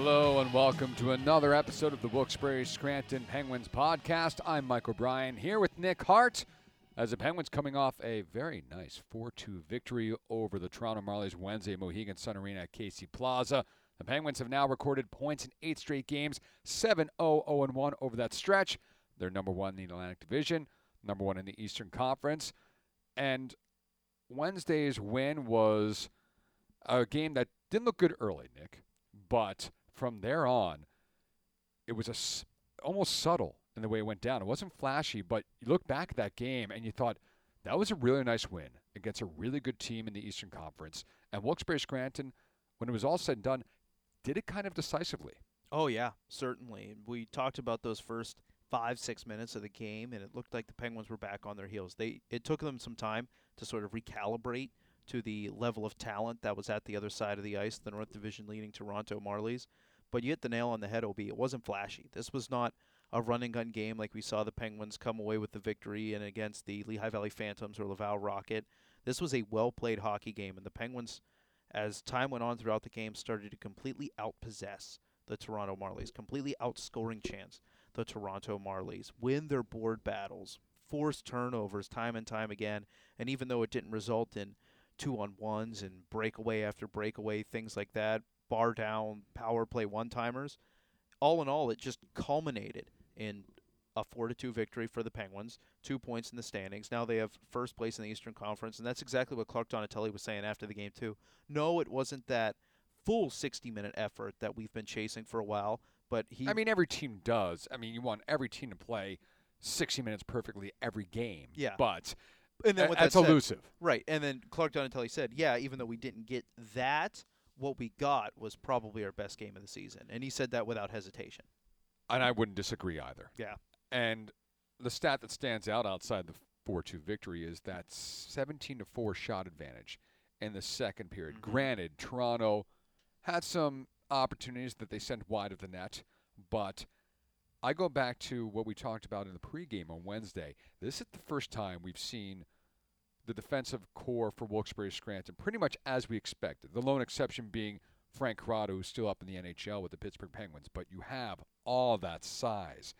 Hello and welcome to another episode of the Wilkes-Barre Scranton Penguins podcast. I'm Mike O'Brien here with Nick Hart as the Penguins coming off a very nice 4-2 victory over the Toronto Marlies Wednesday Mohegan Sun Arena at Casey Plaza. The Penguins have now recorded points in eight straight games, 7-0, 0-1 over that stretch. They're number one in the Atlantic Division, number one in the Eastern Conference, and Wednesday's win was a game that didn't look good early, Nick, but from there on, it was a s- almost subtle in the way it went down. It wasn't flashy, but you look back at that game and you thought that was a really nice win against a really good team in the Eastern Conference. And Wilkes-Barre Scranton, when it was all said and done, did it kind of decisively. Oh yeah, certainly. We talked about those first five six minutes of the game, and it looked like the Penguins were back on their heels. They it took them some time to sort of recalibrate to the level of talent that was at the other side of the ice, the North Division leading Toronto Marlies. But you hit the nail on the head, Ob. It wasn't flashy. This was not a run and gun game like we saw the Penguins come away with the victory and against the Lehigh Valley Phantoms or Laval Rocket. This was a well played hockey game, and the Penguins, as time went on throughout the game, started to completely outpossess the Toronto Marlies, completely outscoring chance the Toronto Marlies, win their board battles, force turnovers time and time again, and even though it didn't result in two on ones and breakaway after breakaway, things like that, bar down, power play one timers. All in all, it just culminated in a 4 to 2 victory for the Penguins, two points in the standings. Now they have first place in the Eastern Conference, and that's exactly what Clark Donatelli was saying after the game, too. No, it wasn't that full 60 minute effort that we've been chasing for a while, but he. I mean, every team does. I mean, you want every team to play 60 minutes perfectly every game. Yeah. But and then a- that's that said- elusive. Right, and then Clark Donatelli said, "Yeah, even though we didn't get that, what we got was probably our best game of the season," and he said that without hesitation. And I wouldn't disagree either. Yeah, And the stat that stands out outside the 4-2 victory is that 17 to 4 shot advantage in the second period. Mm-hmm. Granted, Toronto had some opportunities that they sent wide of the net, but I go back to what we talked about in the pregame on Wednesday. This is the first time we've seen the defensive core for Wilkes-Barre Scranton pretty much as we expected. The lone exception being Frank Corrado, who's still up in the NHL with the Pittsburgh Penguins. But you have all that size.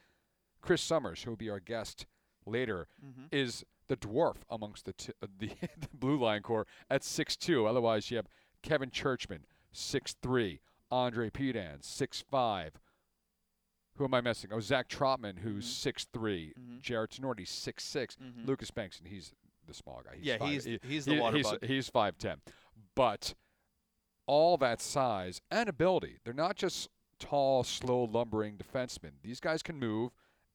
Chris Summers, who will be our guest later, mm-hmm. is the dwarf amongst the t- uh, the, the blue line core at 6'2". Otherwise, you have Kevin Czuczman, 6'3", Andrey Pedan, 6'5", who am I missing? Oh, Zach Trotman, who's mm-hmm. six three. Mm-hmm. Jarred Tinordi, six six. Lukas Bengtsson, he's the small guy. He's Yeah, five- he's- he- he's the he- water he's, bug. He's five ten, but all that size and ability. They're not just tall, slow, lumbering defensemen. These guys can move,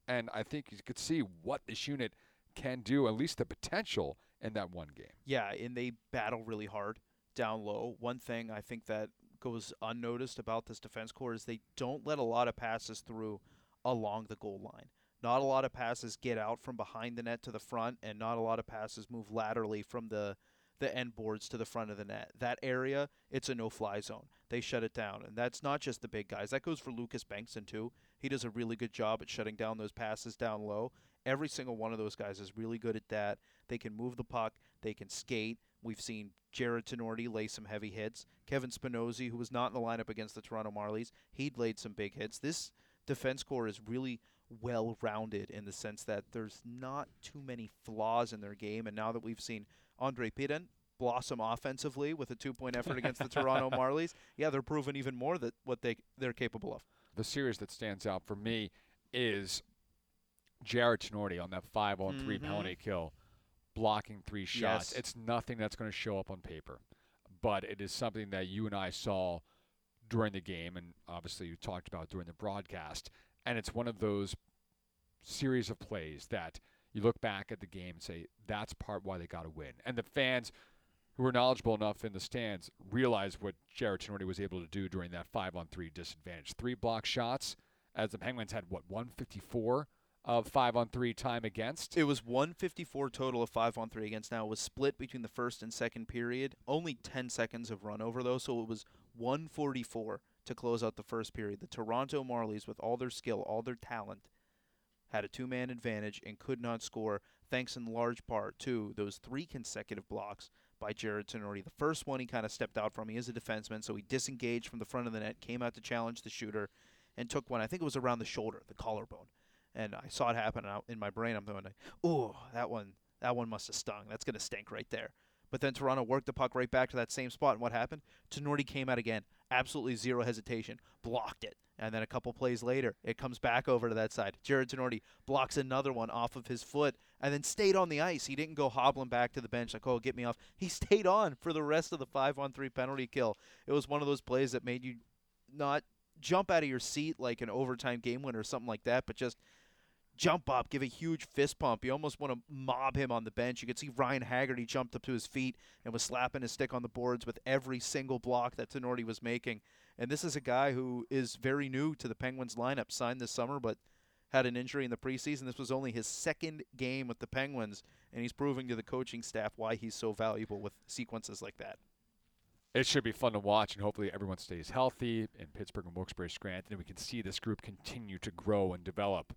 and I think you could see what this unit can do. At least the potential in that one game. yeah, and they battle really hard down low. One thing I think that goes unnoticed about this defense core is they don't let a lot of passes through along the goal line. Not a lot of passes get out from behind the net to the front, and not a lot of passes move laterally from the the end boards to the front of the net. That area, it's a no-fly zone. They shut it down, and that's not just the big guys. That goes for Lukas Bengtsson too. He does a really good job at shutting down those passes down low. Every single one of those guys is really good at that. They can move the puck. They can skate. We've seen Jarred Tinordi lay some heavy hits. Kevin Spinozzi, who was not in the lineup against the Toronto Marlies, he'd laid some big hits. This defense core is really well rounded in the sense that there's not too many flaws in their game. And now that we've seen Andrey Pedan blossom offensively with a two point effort against the Toronto Marlies, yeah, they're proving even more that what they they're capable of. the series that stands out for me is Jarred Tinordi on that five on 3 mm-hmm. penalty kill, blocking three shots. Yes. It's nothing that's going to show up on paper, but it is something that you and I saw during the game, and obviously you talked about during the broadcast. And it's one of those series of plays that you look back at the game and say that's part why they got to win. And the fans who were knowledgeable enough in the stands realized what Jarred Tinordi was able to do during that five on three disadvantage. Three block shots, as the Penguins had what 154 of five on three time against. It was 154 total of five on three against. Now it was split between the first and second period. Only 10 seconds of run over though, so it was 144 to close out the first period. The Toronto Marlies, with all their skill, all their talent, had a two-man advantage and could not score thanks in large part to those three consecutive blocks by Jarred Tinordi. The first one he kind of stepped out from. He is a defenseman, so he disengaged from the front of the net, came out to challenge the shooter, and took one. I think it was around the shoulder, the collarbone. And I saw it happen out in my brain. I'm going, "Ooh, that one, that one must have stung. That's gonna stink right there." But then Toronto worked the puck right back to that same spot, and what happened? Tinordi came out again, absolutely zero hesitation, blocked it. And then a couple plays later, it comes back over to that side. Jarred Tinordi blocks another one off of his foot and then stayed on the ice. He didn't go hobbling back to the bench like, oh, get me off. He stayed on for the rest of the 5 on 3 penalty kill. It was one of those plays that made you not jump out of your seat like an overtime game winner or something like that, but just – jump up, give a huge fist pump. You almost want to mob him on the bench. You could see Ryan Haggerty jumped up to his feet and was slapping his stick on the boards with every single block that Tinordi was making. And this is a guy who is very new to the Penguins lineup, signed this summer, but had an injury in the preseason. This was only his second game with the Penguins, and he's proving to the coaching staff why he's so valuable with sequences like that. It should be fun to watch, and hopefully everyone stays healthy in Pittsburgh and Wilkes-Barre Scranton, and we can see this group continue to grow and develop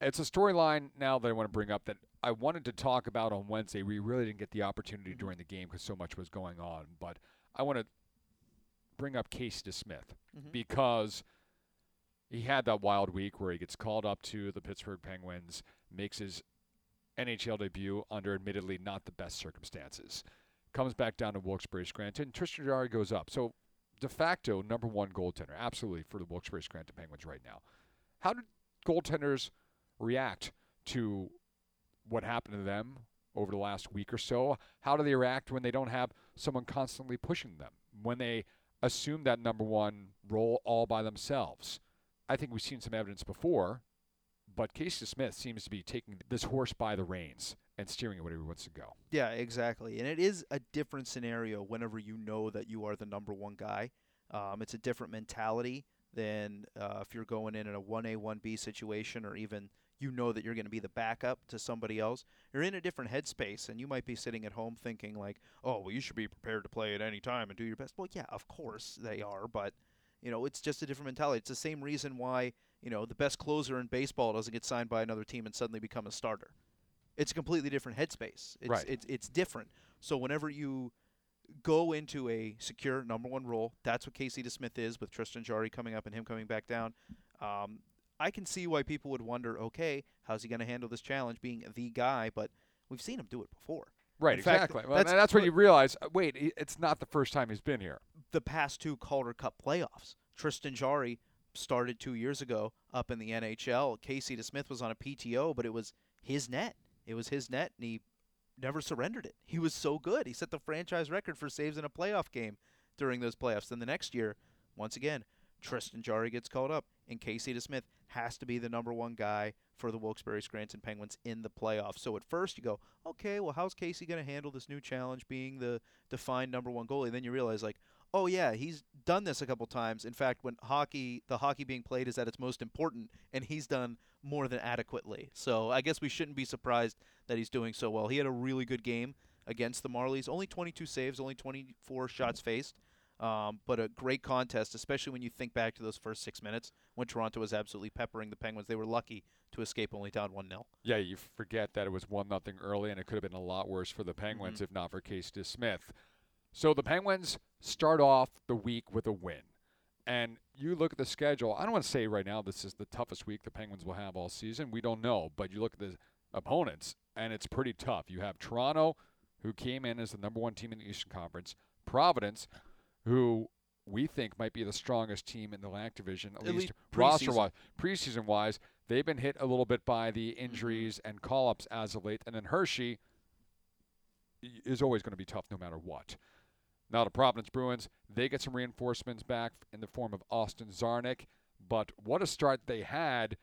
it's a storyline now that I want to bring up that I wanted to talk about on Wednesday. We really didn't get the opportunity mm-hmm. during the game because so much was going on. But I want to bring up Casey DeSmith mm-hmm. because he had that wild week where he gets called up to the Pittsburgh Penguins, makes his NHL debut under admittedly not the best circumstances. Comes back down to Wilkes-Barre Scranton. Tristan Jarry goes up. So de facto number one goaltender, absolutely for the Wilkes-Barre Scranton Penguins right now. How did goaltenders – react to what happened to them over the last week or so? How do they react when they don't have someone constantly pushing them? When they assume that number one role all by themselves? I think we've seen some evidence before, but Casey DeSmith seems to be taking this horse by the reins and steering it where he wants to go. Yeah, exactly. And it is a different scenario whenever you know that you are the number one guy. Um, it's a different mentality than uh, if you're going in in a 1A, 1B situation or even – you know that you're going to be the backup to somebody else. You're in a different headspace, and you might be sitting at home thinking like, "Oh, well, you should be prepared to play at any time and do your best." Well, yeah, of course they are, but you know, it's just a different mentality. It's the same reason why you know the best closer in baseball doesn't get signed by another team and suddenly become a starter. It's a completely different headspace. It's right. it's it's different. So whenever you go into a secure number one role, that's what Casey DeSmith is with Tristan Jarry coming up and him coming back down. Um, I can see why people would wonder, okay, how's he going to handle this challenge being the guy? But we've seen him do it before. Right, In exactly. Fact, well, that's, that's where you realize, uh, wait, it's not the first time he's been here. The past two Calder Cup playoffs, Tristan Jarry started two years ago up in the NHL. Casey DeSmith was on a PTO, but it was his net. It was his net, and he never surrendered it. He was so good. He set the franchise record for saves in a playoff game during those playoffs. Then the next year, once again, Tristan Jarry gets called up, and Casey DeSmith has to be the number one guy for the Wilkes-Barre Scranton Penguins in the playoffs. So at first you go, okay, well, how's Casey going to handle this new challenge being the defined number one goalie? Then you realize, like, oh yeah, he's done this a couple times. In fact, when hockey, the hockey being played is at its most important, and he's done more than adequately. So I guess we shouldn't be surprised that he's doing so well. He had a really good game against the Marlies. Only 22 saves, only 24 shots faced. Um, but a great contest, especially when you think back to those first six minutes when Toronto was absolutely peppering the Penguins. They were lucky to escape only down 1 0. Yeah, you forget that it was 1 nothing early, and it could have been a lot worse for the Penguins mm-hmm. if not for Casey DeSmith. So the Penguins start off the week with a win. And you look at the schedule, I don't want to say right now this is the toughest week the Penguins will have all season. We don't know. But you look at the opponents, and it's pretty tough. You have Toronto, who came in as the number one team in the Eastern Conference, Providence, who we think might be the strongest team in the Atlantic Division, at, at least roster wise, preseason wise. They've been hit a little bit by the injuries and call ups as of late. And then Hershey is always going to be tough no matter what. Now, the Providence Bruins, they get some reinforcements back in the form of Austin Czarnik. But what a start they had.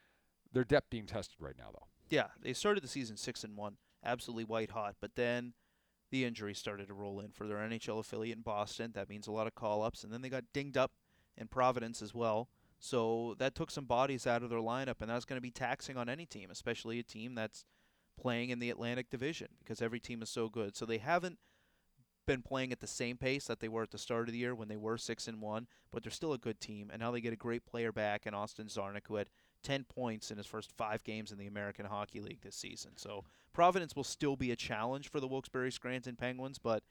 Their depth being tested right now, though. Yeah, they started the season 6 and 1, absolutely white hot. But then the injuries started to roll in for their NHL affiliate in Boston. That means a lot of call ups. And then they got dinged up in Providence as well. So that took some bodies out of their lineup, and that's going to be taxing on any team, especially a team that's playing in the Atlantic Division because every team is so good. So they haven't been playing at the same pace that they were at the start of the year when they were six and one, but they're still a good team. And now they get a great player back in Austin Czarnik, who had 10 points in his first five games in the American Hockey League this season. So Providence will still be a challenge for the Wilkes-Barre Scranton Penguins, but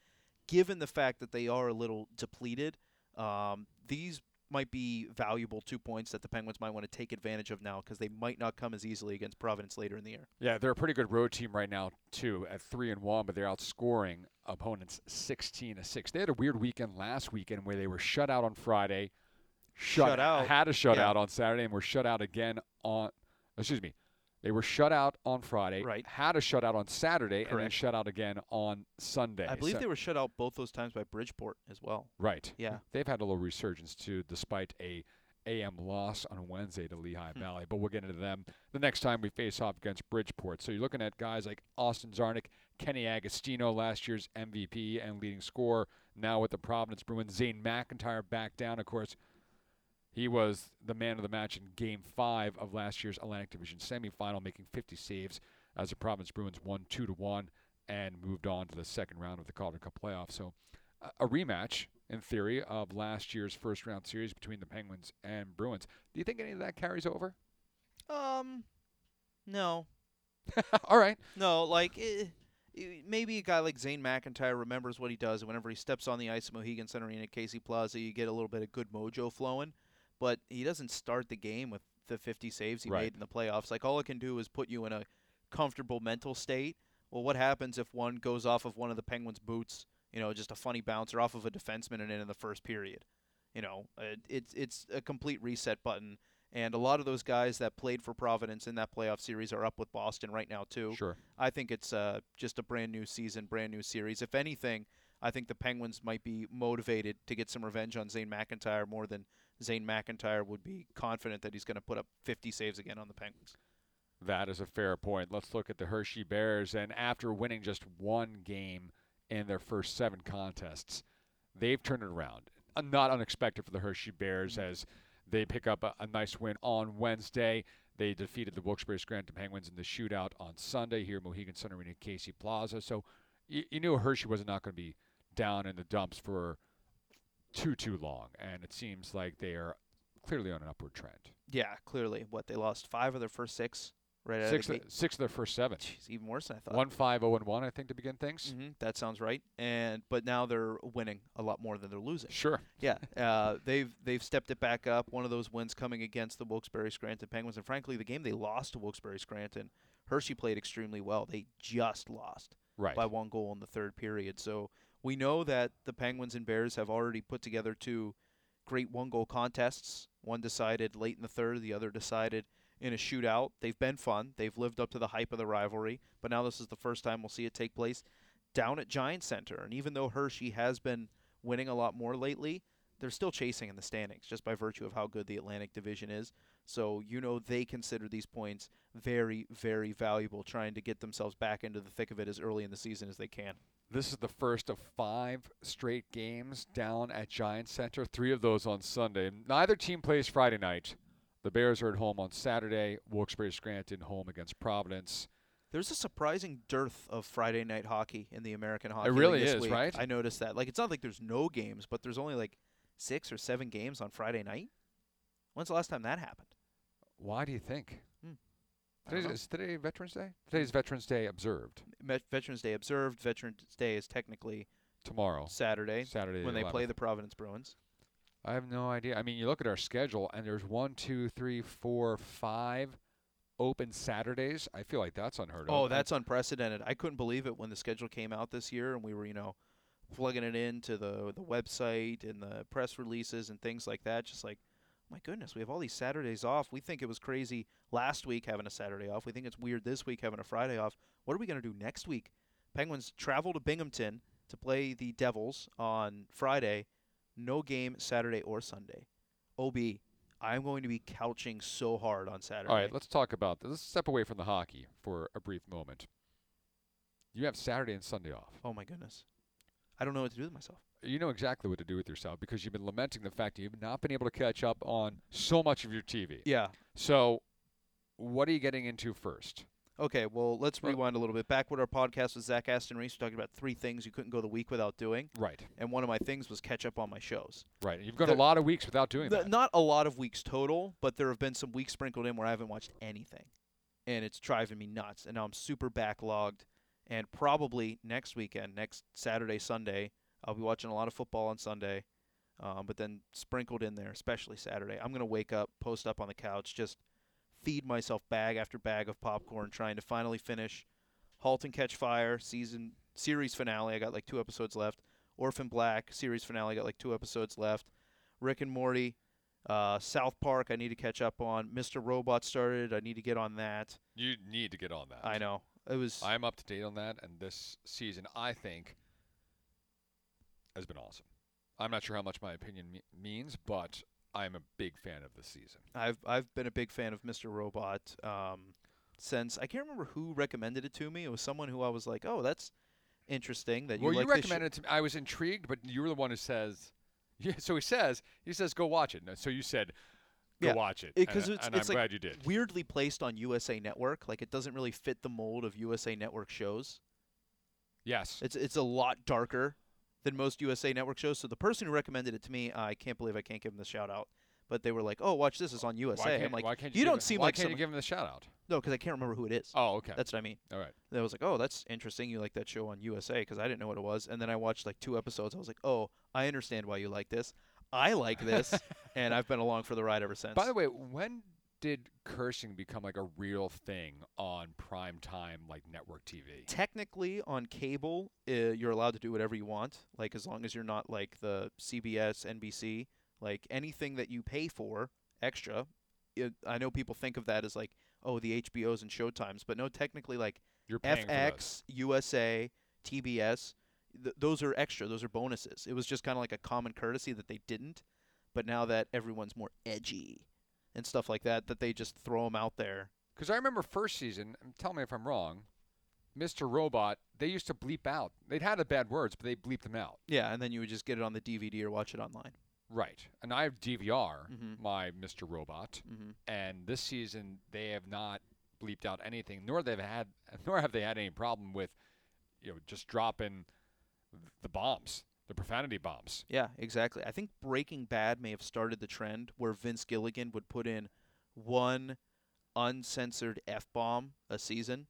given the fact that they are a little depleted, um, these might be valuable two points that the Penguins might want to take advantage of now because they might not come as easily against Providence later in the year. Yeah, they're a pretty good road team right now too, at three and one, but they're outscoring opponents sixteen to six. They had a weird weekend last weekend where they were shut out on Friday, shut, Shut out. had a shutout Yeah. on Saturday, and were shut out again on. Excuse me. They were shut out on Friday, Right. had a shutout on Saturday, and then Correct. shut out again on Sunday. I believe So- they were shut out both those times by Bridgeport as well. Right. Yeah. They've had a little resurgence too, despite a AM loss on Wednesday to Lehigh Hmm. Valley. But we'll get into them the next time we face off against Bridgeport. So you're looking at guys like Austin Czarnik, Kenny Agostino, last year's MVP and leading scorer, now with the Providence Bruins. Zane McIntyre back down, of course. He was the man of the match in Game 5 of last year's Atlantic Division semifinal, making 50 saves as the Providence Bruins won 2 to 1 and moved on to the second round of the Calder Cup playoffs. So a- rematch, in theory, of last year's first round series between the Penguins and Bruins. Do you think any of that carries over? Um, no, All right. no. Like eh, eh, maybe a guy like Zane McIntyre remembers what he does, and whenever he steps on the ice at Mohegan Center Arena at Casey Plaza, you get a little bit of good mojo flowing. But he doesn't start the game with the 50 saves he Right. made in the playoffs. Like all it can do is put you in a comfortable mental state. Well, what happens if one goes off of one of the Penguins' boots? You know, just a funny bouncer off of a defenseman and in in the first period. You know, uh, it's it's a complete reset button. And a lot of those guys that played for Providence in that playoff series are up with Boston right now too. Sure. I think it's uh, just a brand new season, brand new series. If anything, I think the Penguins might be motivated to get some revenge on Zane McIntyre more than Zane McIntyre would be confident that he's going to put up 50 saves again on the Penguins. That is a fair point. Let's look at the Hershey Bears. And after winning just one game in their first seven contests, they've turned it around. Uh, Not unexpected for the Hershey Bears as they pick up a, a nice win on Wednesday. They defeated the Wilkes-Barre Scranton Penguins in the shootout on Sunday here at Mohegan Sun Arena Casey Plaza. So you, you knew Hershey was not going to be down in the dumps for too, too long. And it seems like they are clearly on an upward trend. Yeah, clearly. What they lost five of their first six right out Six, of the gate. six of their first seven. Jeez, even worse than I thought. One five zero and one, I think, to begin things. hmm that sounds right. And but now they're winning a lot more than they're losing. Sure. Yeah, uh, they've they've stepped it back up. One of those wins coming against the Wilkes-Barre Scranton Penguins, and frankly, the game they lost to Wilkes-Barre Scranton, Hershey played extremely well. They just lost Right. by one goal in the third period. So we know that the Penguins and Bears have already put together two great one-goal contests. One decided late in the third, the other decided in a shootout. They've been fun. They've lived up to the hype of the rivalry. But now this is the first time we'll see it take place down at Giant Center. And even though Hershey has been winning a lot more lately, they're still chasing in the standings just by virtue of how good the Atlantic Division is. So you know they consider these points very, very valuable, trying to get themselves back into the thick of it as early in the season as they can. This is the first of five straight games down at Giant Center. Three of those on Sunday. Neither team plays Friday night. The Bears are at home on Saturday. Wilkes-Barre Scranton home against Providence. There's a surprising dearth of Friday night hockey in the American Hockey really League this is, week. right? I noticed that. Like it's not like there's no games, but there's only like six or seven games on Friday night. When's the last time that happened? Why do you think? Today's, is today Veterans Day? Today's Veterans Day observed. Met- Veterans Day observed. Veterans Day is technically Tomorrow. Saturday Saturday. when they 11th. play the Providence Bruins. I have no idea. I mean, you look at our schedule, and there's one, two, three, four, five open Saturdays. I feel like that's unheard of. Oh, that's unprecedented. I couldn't believe it when the schedule came out this year and we were, you know, plugging it into the the website and the press releases and things like that. Just like, my goodness, we have all these Saturdays off. We think it was crazy last week having a Saturday off. We think it's weird this week having a Friday off. What are we going to do next week? Penguins travel to Binghamton to play the Devils on Friday. No game Saturday or Sunday. OB, I'm going to be couching so hard on Saturday. All right, let's talk about this. Let's step away from the hockey for a brief moment. You have Saturday and Sunday off. oh my goodness. I don't know what to do with myself. You know exactly what to do with yourself because you've been lamenting the fact that you've not been able to catch up on so much of your TV. Yeah. So, what are you getting into first? Okay, well, let's rewind a little bit. Back with our podcast with Zach Aston Reese, we talked about three things you couldn't go the week without doing, Right. and one of my things was catch up on my shows. Right. You've gone There- a lot of weeks without doing The- that. not a lot of weeks total, but there have been some weeks sprinkled in where I haven't watched anything, and it's driving me nuts. And now I'm super backlogged, and probably next weekend, next Saturday, Sunday, I'll be watching a lot of football on Sunday, um, but then sprinkled in there, especially Saturday, I'm gonna wake up, post up on the couch, just feed myself bag after bag of popcorn, trying to finally finish *Halt and Catch Fire* season series finale. I got like two episodes left. *Orphan Black* series finale. I got like two episodes left. *Rick and Morty*. Uh, South Park, I need to catch up on. Mr. Robot started. I need to get on that. You need to get on that. I know it was. I'm up to date on that, and this season, I think, has been awesome. I'm not sure how much my opinion me- means, but I'm a big fan of the season. I've I've been a big fan of Mr. Robot um, since I can't remember who recommended it to me. It was someone who I was like, oh, that's interesting. That you well, like you this sh-" recommended it to me. I was intrigued, but you were the one who says. Yeah, so he says, he says, go watch it. So you said, go Yeah, watch it. because and, it's and it's I'm like glad you did. weirdly placed on USA Network. Like it doesn't really fit the mold of USA Network shows. Yes. It's it's a lot darker than most USA Network shows. So the person who recommended it to me, I can't believe I can't give him the shout out. But they were like, "Oh, watch this. It's on USA." I'm like, why can't "You you, don't seem why like can't some- you give him the shout out? "No, because I can't remember who it is." Oh, okay. That's what I mean. All right. And I was like, "Oh, that's interesting. You like that show on USA?" Because I didn't know what it was. And then I watched like two episodes. I was like, "Oh, I understand why you like this. I like this, and I've been along for the ride ever since." By the way, when did cursing become like a real thing on prime time, like network TV? technically on cable, uh, you're allowed to do whatever you want. Like as long as you're not like the CBS, NBC, like anything that you pay for extra. It, I know people think of that as like, oh, the HBOs and Showtimes, but no, technically like You're paying for this. FX, USA, TBS, th- those are extra. Those are bonuses. It was just kind of like a common courtesy that they didn't, but now that everyone's more edgy and stuff like that, that they just throw them out there. Because I remember first season, tell me if I'm wrong, Mr. Robot, they used to bleep out. They'd had the bad words, but they bleeped them out. Yeah, and then you would just get it on the DVD or watch it online. Right. And I have DVR, Mhm. my Mr. Robot, Mm-hmm. and this season they have not bleeped out anything, nor they've had, nor have they had any problem with, you know, just dropping the bombs, the profanity bombs. Yeah, exactly. I think Breaking Bad may have started the trend where Vince Gilligan would put in one uncensored f bomb a season,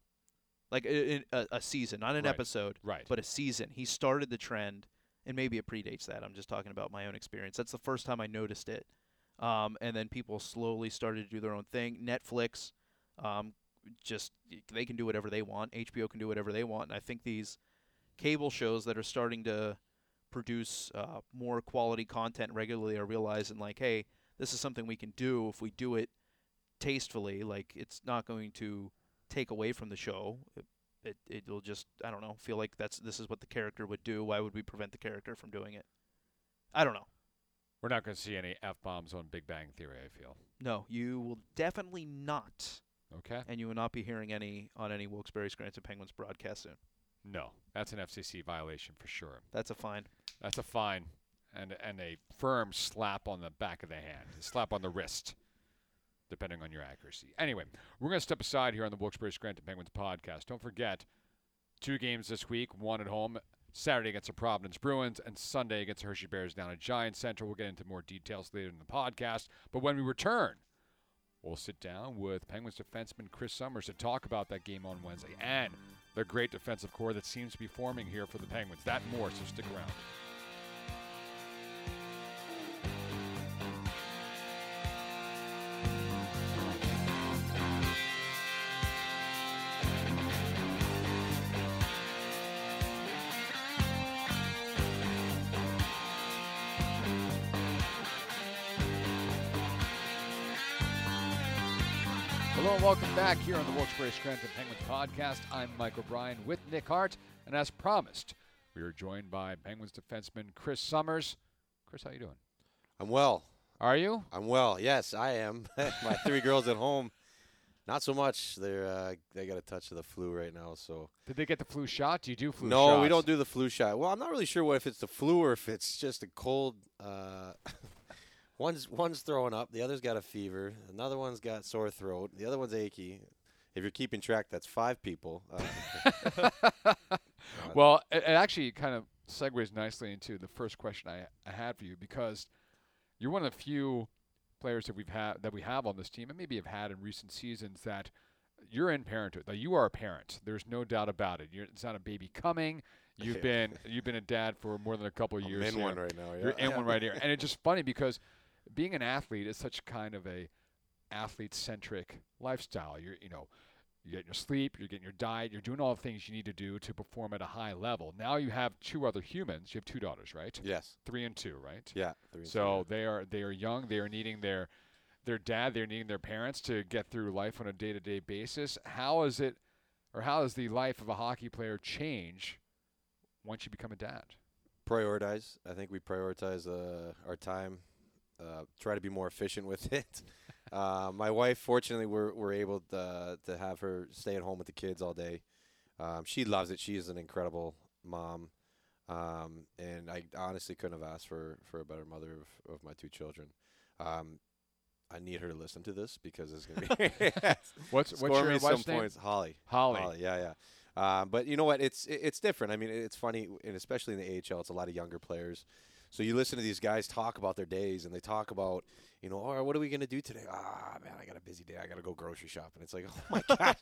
like a, a, a season, not an Right. episode, Right. but a season. He started the trend, and maybe it predates that. I'm just talking about my own experience. That's the first time I noticed it. Um, and then people slowly started to do their own thing. Netflix, um, just they can do whatever they want. HBO can do whatever they want. And I think these cable shows that are starting to produce uh, more quality content regularly are realizing like, hey, this is something we can do if we do it tastefully. Like it's not going to take away from the show. It, it it'll just I don't know feel like that's this is what the character would do. Why would we prevent the character from doing it? I don't know. We're not going to see any f bombs on Big Bang Theory. I feel. No, you will definitely not, Okay. and you will not be hearing any on any Wilkes-Barre Scranton Penguins broadcast soon. No, that's an FCC violation for sure. That's a fine. That's a fine and and a firm slap on the back of the hand, a slap on the wrist, depending on your accuracy. Anyway, we're going to step aside here on the Wilkes-Barre Scranton Penguins podcast. Don't forget, two games this week, one at home, Saturday against the Providence Bruins, and Sunday against the Hershey Bears down at Giant Center. We'll get into more details later in the podcast. But when we return, we'll sit down with Penguins defenseman Chris Summers to talk about that game on Wednesday and the great defensive core that seems to be forming here for the Penguins. That more, so stick around. Welcome back here on the Wilkes-Barre Scranton Penguins podcast. I'm Mike O'Brien with Nick Hart, and as promised, we are joined by Penguins defenseman Chris Summers. Chris, how you doing? I'm well. Are you? I'm well. Yes, I am. My three girls at home, not so much. They're uh, they got a touch of the flu right now. So Did they get the flu shot? Do you do flu no, shots? we don't do the flu shot. Well, I'm not really sure what if it's the flu or if it's just a cold. Uh, one's one's throwing up. The other's got a fever. Another one's got sore throat. The other one's achy. if you're keeping track, that's five people. Uh, well, it, it actually kind of segues nicely into the first question I, I had for you because you're one of the few players that we've had that we have on this team and maybe have had in recent seasons that you're in parenthood. That you are a parent. There's no doubt about it. You're, it's not a baby coming. You've been you've been a dad for more than a couple of I'm years. in here. one right now. Yeah. You're in one right here, and it's just funny because being an athlete is such kind of a athlete centric lifestyle. You're you know you're getting your sleep, you're getting your diet, you're doing all the things you need to do to perform at a high level. Now you have two other humans. You have two daughters, right? Yes. Three and two, right? Yeah. three and two, So they are they are young. They are needing their their dad. They're needing their parents to get through life on a day to day basis. How is it, or how does the life of a hockey player change once you become a dad? prioritize. I think we prioritize uh, our time. Uh, try to be more efficient with it. uh, my wife, fortunately, we're we're able to, to have her stay at home with the kids all day. Um, she loves it. She is an incredible mom, um, and I honestly couldn't have asked for, for a better mother of, of my two children. Um, I need her to listen to this because it's gonna be What's what's your me some name? points. Holly. Holly. Holly, yeah, yeah. Um, but you know what? It's it- it's different. I mean, it's funny, and especially in the AHL, it's a lot of younger players. So you listen to these guys talk about their days, and they talk about, you know, oh, what are we gonna do today? Ah, man, I got a busy day. I gotta go grocery shopping. It's like, oh my god,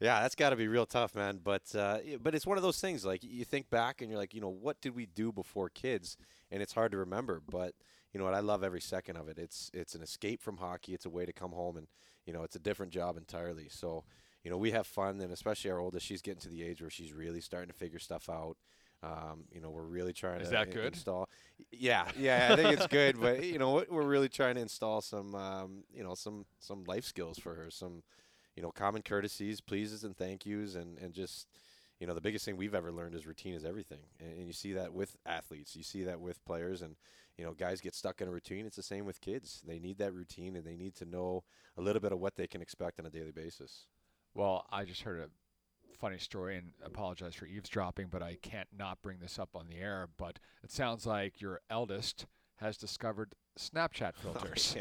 yeah, that's got to be real tough, man. But uh, but it's one of those things. Like you think back, and you're like, you know, what did we do before kids? And it's hard to remember, but you know what? I love every second of it. It's it's an escape from hockey. It's a way to come home, and you know, it's a different job entirely. So you know, we have fun, and especially our oldest, she's getting to the age where she's really starting to figure stuff out. Um, you know, we're really trying Is to that good? install. Yeah, yeah, I think it's good, but you know, we're really trying to install some, um, you know, some some life skills for her, some, you know, common courtesies, pleases, and thank yous, and and just, you know, the biggest thing we've ever learned is routine is everything, and, and you see that with athletes, you see that with players, and you know, guys get stuck in a routine. It's the same with kids. They need that routine, and they need to know a little bit of what they can expect on a daily basis. Well, I just heard a funny story and apologize for eavesdropping, but I can't not bring this up on the air. But it sounds like your eldest has discovered Snapchat oh, filters.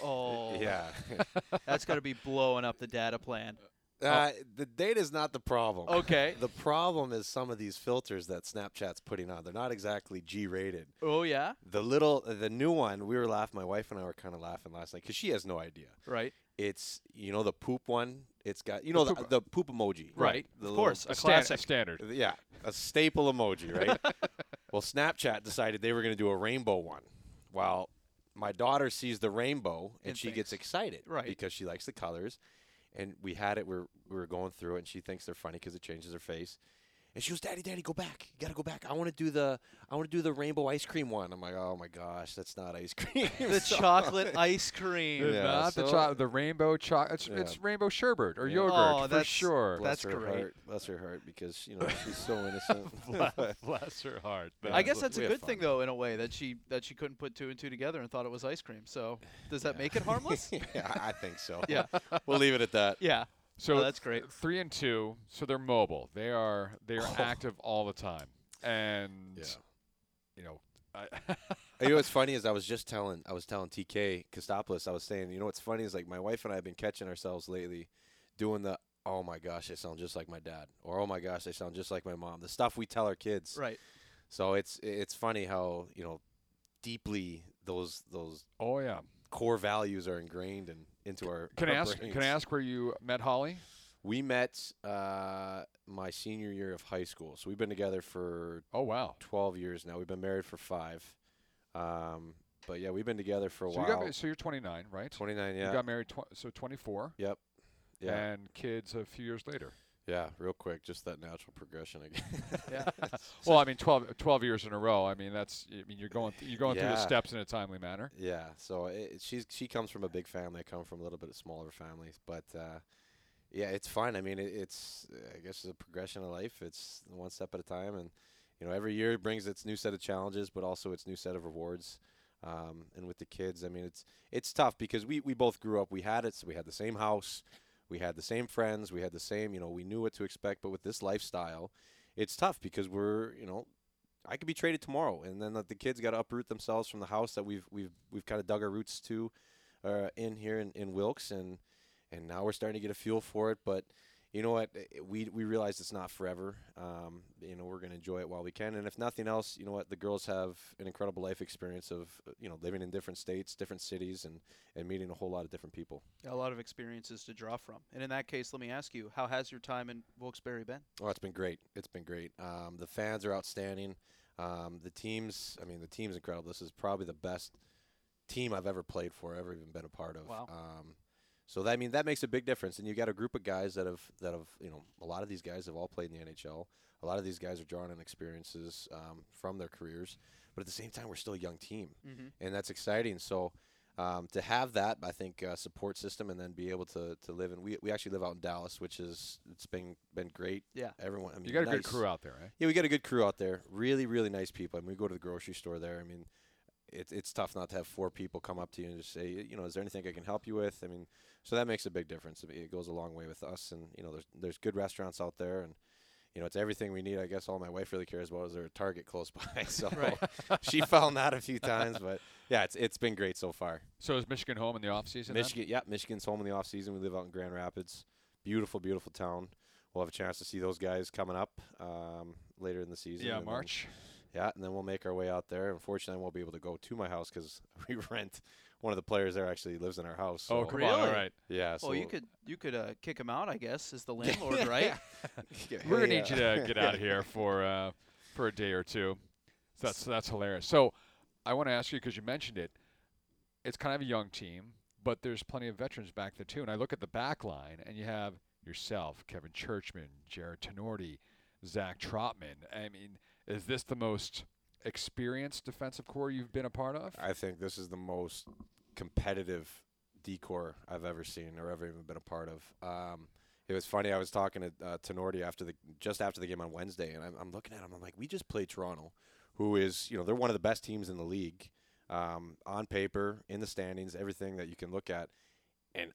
Oh, yeah. That's got to be blowing up the data plan. Uh, the data is not the problem. Okay. The problem is some of these filters that Snapchat's putting on. They're not exactly G-rated. Oh yeah. The little, the new one, we were laughing. My wife and I were kind of laughing last night because she has no idea. Right. It's you know the poop one. It's got you know The the, poop- the poop emoji. Right. The of little- course. A classic. standard. Yeah, a staple emoji, right? well, Snapchat decided they were going to do a rainbow one. Well, my daughter sees the rainbow and, And she gets excited, Right. Because she likes the colors, and we had it. We're we were going through it, and she thinks they're funny because it changes her face. And she goes, "Daddy, Daddy, go back! You gotta go back. I want to do the I want to do the rainbow ice cream one." I'm like, "Oh my gosh, that's not ice cream." the So- chocolate ice cream. Yeah, not the so- cho- the rainbow chocolate. It's, Yeah. it's rainbow sherbet or Yeah. yogurt Oh, for that's- sure. Bless That's her great. heart. Bless her heart because you know she's so innocent. Bless her heart. I guess we that's a good thing though, in a way, that she that she couldn't put two and two together and thought it was ice cream. So does that make it harmless? yeah, I think so. Yeah. we'll leave it at that. yeah. So Oh, that's great. Three and two, so they're mobile. They are they are Oh. active all the time, and Yeah. you know, I uh, you know what's funny is I was just telling I was telling TK Kostopoulos I was saying you know what's funny is like my wife and I have been catching ourselves lately doing the oh my gosh I sound just like my dad or oh my gosh I sound just like my mom the stuff we tell our kids Right. so it's it's funny how you know deeply those those oh yeah. core values are ingrained and into our Can I our ask? Can. I ask where you met Holly? we met uh, my senior year of high school so we've been together for Oh wow. 12 years now we've been married for five um, but yeah we've been together for a So you while got so you're 29, right? 29 yeah. You got married tw- so 24, Yep. Yeah. and kids a few years later. Yeah. Real quick, just that natural progression again. Yeah. Well, I mean 12, 12 years in a row. I mean that's I mean you're going th- you're going through the steps in a timely manner. yeah. So it, she's she comes from a big family. I come from a little bit of smaller families, but uh, yeah, it's fun. I mean, it, it's I guess it's a progression of life. It's one step at a time, and you know, every year brings its new set of challenges, but also its new set of rewards. Um, and with the kids, I mean, it's it's tough because we we both grew up. We had it. So we had the same house. We had the same friends. We had the same, you know, we knew what to expect. But with this lifestyle, it's tough because we're, you know, I could be traded tomorrow, and then the, the kids got to uproot themselves from the house that we've we've we've kind of dug our roots to, uh, in here in, in Wilkes, and and now we're starting to get a feel for it. But you know what? eh, We we realize it's not forever. Um, you know, we're going to enjoy it while we can. And if nothing else, you know what? The girls have an incredible life experience of uh, you know living in different states, different cities, and and meeting a whole lot of different people. A lot of experiences to draw from. And in that case, let me ask you, how has your time in Wilkes-Barre been? Oh, it's been great. It's been great. Um, the fans are outstanding. Um, the teams, I mean, the team's incredible. This is probably the best team I've ever played for, ever even been a part of. Wow. Um, so that I mean that makes a big difference. And you've got a group of guys that have that have you know a lot of these guys have all played in the NHL. A lot of these guys are drawing on experiences um, from their careers, but at the same time we're still a young team, Mm-hmm. and that's exciting. So. Um, to have that, I think, uh, support system, and then be able to, to live in. We, we actually live out in Dallas, which is it's been been great. Yeah. everyone. I mean, You got a good crew out there, right? Yeah, we got a good crew out there. Really, really nice people. I mean, we go to the grocery store there. I mean, it's it's tough not to have four people come up to you and just say, you know, is there anything I can help you with? I mean, so that makes a big difference. It goes a long way with us. And you know, there's there's good restaurants out there, and you know, it's everything we need. I guess all my wife really cares about is there a Target close by. So she found that a few times, but yeah, it's it's been great so far. So is Michigan home in the off season? then? Michigan, yeah, Michigan's home in the off season. We live out in Grand Rapids. Beautiful, beautiful town. We'll have a chance to see those guys coming up um, later in the season. Yeah, and then- March. Yeah, and then we'll make our way out there. Unfortunately, I won't be able to go to my house because we rent. One of the players there actually lives in our house. Oh, so- come on! All Really? right, Yeah. So Well, you could you could uh, kick him out, I guess, as the landlord, right? Yeah, we're gonna hey, need you to get out of here for uh, for a day or two. So that's that's hilarious. So I want to ask you because you mentioned it. It's kind of a young team, but there's plenty of veterans back there too. And I look at the back line, and you have yourself, Kevin Czuczman, Jarred Tinordi, Zach Trotman. I mean, is this the most experienced defensive core you've been a part of? I think this is the most competitive decor I've ever seen or ever even been a part of. Um, it was funny. I was talking to uh, Tinordi after the just after the game on Wednesday, and I'm, I'm looking at him. I'm like, we just played Toronto, who is you know they're one of the best teams in the league, um, on paper, in the standings, everything that you can look at, and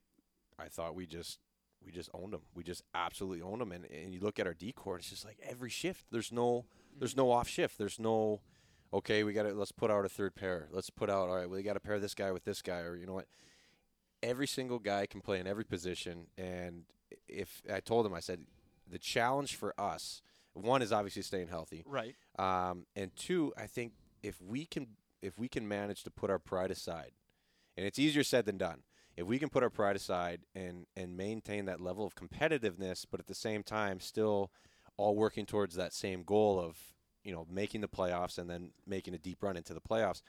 I thought we just we just owned them. We just absolutely owned them. And, and you look at our decor, it's just like every shift. There's no there's no off shift. There's no okay, we got to let's put out a third pair. Let's put out all right. We got to pair this guy with this guy, or you know what? Every single guy can play in every position, and if I told him, I said the challenge for us one is obviously staying healthy, Right. um, and two, I think if we can if we can manage to put our pride aside, and it's easier said than done. If we can put our pride aside and and maintain that level of competitiveness, but at the same time still all working towards that same goal of you know making the playoffs and then making a deep run into the playoffs,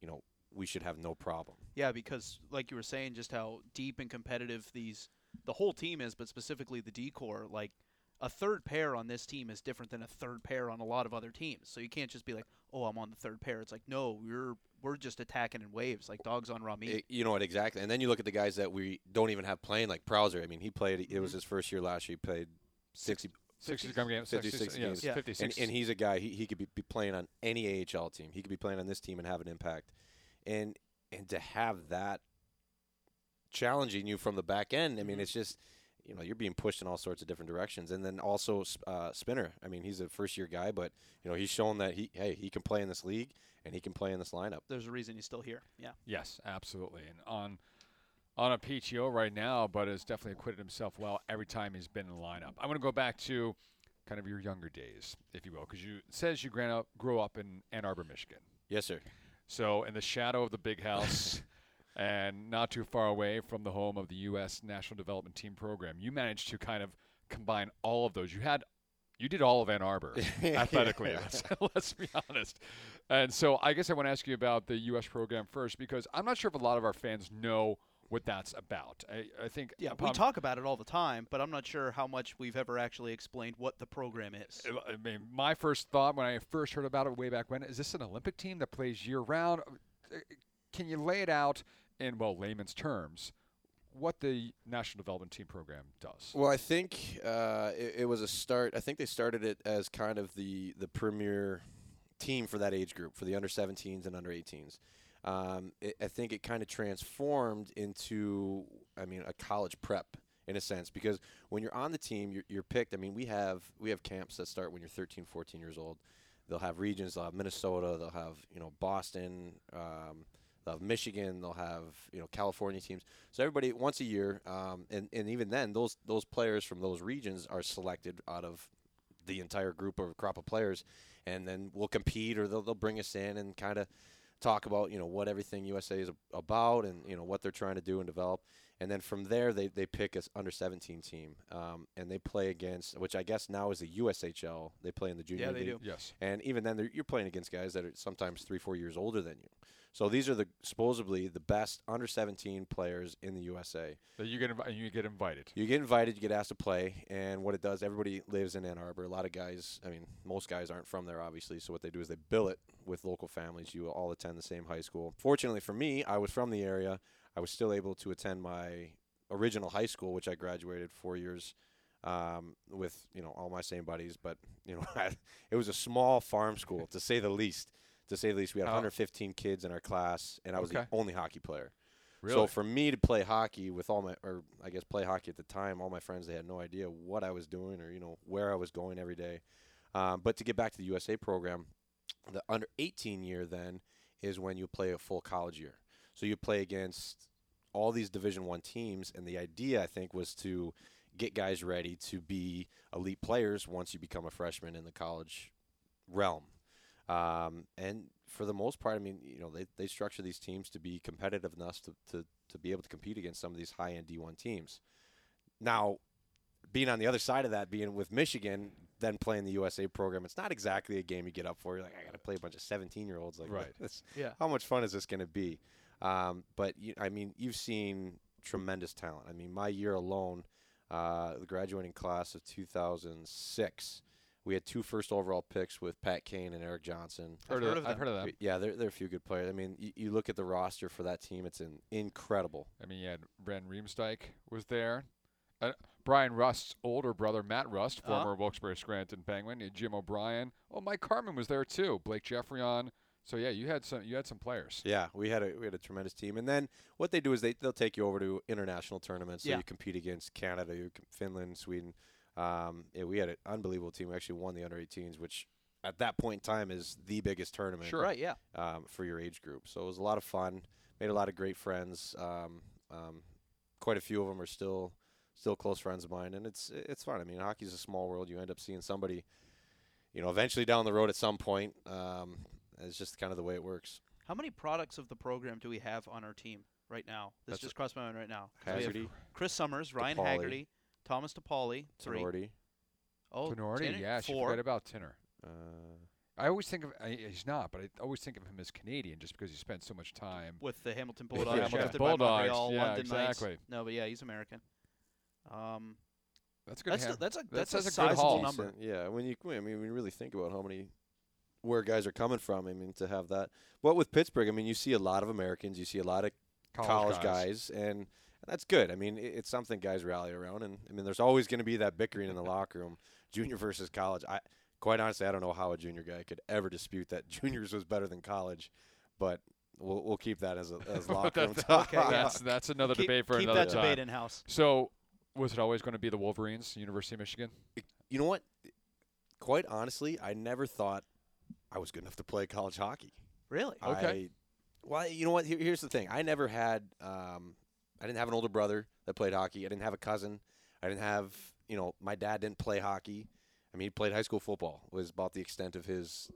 you know we should have no problem. Yeah, because like you were saying, just how deep and competitive these the whole team is, but specifically the decor, like a third pair on this team is different than a third pair on a lot of other teams. So you can't just be like, "Oh, I'm on the third pair." It's like, no, we're we're just attacking in waves, like dogs on raw meat. You know what exactly? And then you look at the guys that we don't even have playing, like Prowser. I mean, he played. It was mm-hmm. his first year last year. He played sixty, 60 games, 56 60, yes, games. Yeah. 56. and, and he's a guy. He, he could be, be playing on any AHL team. He could be playing on this team and have an impact. And and to have that challenging you from the back end, I mean, Mhm. it's just you know you're being pushed in all sorts of different directions. And then also uh, Spinner. I mean, he's a first year guy, but you know he's shown that he hey he can play in this league and he can play in this lineup. There's a reason he's still here. Yeah. Yes, absolutely. And on on a PTO right now, but has definitely acquitted himself well every time he's been in the lineup. I want to go back to kind of your younger days, if you will, because you it says you grew up, grew up in Ann Arbor, Michigan. Yes, sir. So in the shadow of the big house and not too far away from the home of the U.S. National Development Team program, you managed to kind of combine all of those. You had you did all of Ann Arbor athletically. Let's, let's be honest. And so I guess I want to ask you about the U.S. program first because I'm not sure if a lot of our fans know what that's about. I, I think Yeah, we talk about it all the time, but I'm not sure how much we've ever actually explained what the program is. I mean, my first thought when I first heard about it way back when is this an Olympic team that plays year round? Uh, Can you lay it out in well layman's terms what the National Development Team program does? Well, I think uh, it, it was a start. I think they started it as kind of the the premier team for that age group, for the under 17s and under 18s. Um, it, I think it kind of transformed into, I mean, a college prep in a sense because when you're on the team, you're, you're picked. I mean, we have we have camps that start when you're 13, 14 years old. They'll have regions. They'll have Minnesota. They'll have you know Boston. Um, they'll have Michigan, they'll have you know California teams. So everybody once a year, um, and and even then, those those players from those regions are selected out of the entire group or crop of players, and then we'll compete or they'll they'll bring us in and kind of talk about you know what everything USA is about and you know what they're trying to do and develop. And then from there, they, they pick a s- under 17 team, um, and they play against, which I guess now is the USHL. They play in the junior Yeah, they league. do. Yes. And even then, you're playing against guys that are sometimes three, four years older than you. So these are the supposedly the best under 17 players in the USA. That you get invi- you get invited. You get invited, you get asked to play, and what it does, everybody lives in Ann Arbor. A lot of guys, I mean, most guys aren't from there, obviously. So what they do is they billet with local families. You all attend the same high school. Fortunately for me, I was from the area. I was still able to attend my original high school, which I graduated four years um, with, you know, all my same buddies. But you know, it was a small farm school, to say the least. To say the least, we had Oh. 115 kids in our class, and I was Okay. the only hockey player. Really? So for me to play hockey with all my, or I guess play hockey at the time, all my friends they had no idea what I was doing or you know where I was going every day. Um, but to get back to the USA program, the under 18 year then is when you play a full college year. So you play against all these Division One teams, and the idea I think was to get guys ready to be elite players once you become a freshman in the college realm. Um, and for the most part, I mean, you know, they, they structure these teams to be competitive enough to, to, to be able to compete against some of these high end D1 teams. Now, being on the other side of that, being with Michigan, then playing the USA program, it's not exactly a game you get up for. You're like, I got to play a bunch of 17 year olds. Like, Right. this, Yeah. how much fun is this going to be? Um, but you, I mean, you've seen tremendous talent. I mean, my year alone, uh, the graduating class of 2006, we had two first overall picks with Pat Kane and Erik Johnson. Heard, heard of, of I've heard of them. Yeah, they're, they're a few good players. I mean, you, you look at the roster for that team; it's an incredible. I mean, you had van Riemsdyk was there. Uh, Brian Rust's older brother, Matt Rust, Uh-huh. former Wilkes-Barre Scranton Penguin. You had Jim O'Brien. Oh, Mike Carman was there too. Blake Geoffrion. So yeah, you had some. You had some players. Yeah, we had a we had a tremendous team. And then what they do is they they'll take you over to international tournaments. So Yeah. you compete against Canada, you Finland, Sweden. Um, yeah, we had an unbelievable team. We actually won the under 18s, which at that point in time is the biggest tournament Sure. Right. Yeah. um, for your age group. So it was a lot of fun. Made a lot of great friends. Um, um, quite a few of them are still still close friends of mine, and it's it's fun. I mean, hockey's a small world. You end up seeing somebody, you know, eventually down the road at some point. Um, it's just kind of the way it works. How many products of the program do we have on our team right now? This That's just crossed my mind right now. Haggerty, Chris Summers, Ryan Haggerty, Thomas Di Pauli, three. Tinordi, Oh, Tinordi, Tinner, yeah, she four. forget about Tinner. uh, I always think of I, he's not, but I always think of him as Canadian just because he spent so much time. with the Hamilton Yeah, Bulldogs Hamilton drafted Bulldogs, Montreal, yeah, London Knights. exactly. No, but yeah, he's American. Um, That's a good. that's ham- a, that's a that that's a says a good sizable haul. number. decent- Yeah, when you I mean when you really think about how many where guys are coming from, I mean to have that. But with Pittsburgh, I mean you see a lot of Americans, you see a lot of college, guys. and that's good. I mean it, it's something guys rally around, and I mean there's always going to be that bickering in the locker room, junior versus college. I quite honestly I don't know how a junior guy could ever dispute that juniors was better than college, but. We'll, we'll keep that as a as locker room That's- talk. okay. That's that's another keep debate for keep another that time. debate in house. So, was it always going to be the Wolverines, University of Michigan? you know what? Quite honestly, I never thought I was good enough to play college hockey. Really? Okay. I, well, you know what? Here, here's the thing. I never had. Um, I didn't have an older brother that played hockey. I didn't have a cousin. I didn't have. You know, my dad didn't play hockey. I mean, he played high school football. Was about the extent of his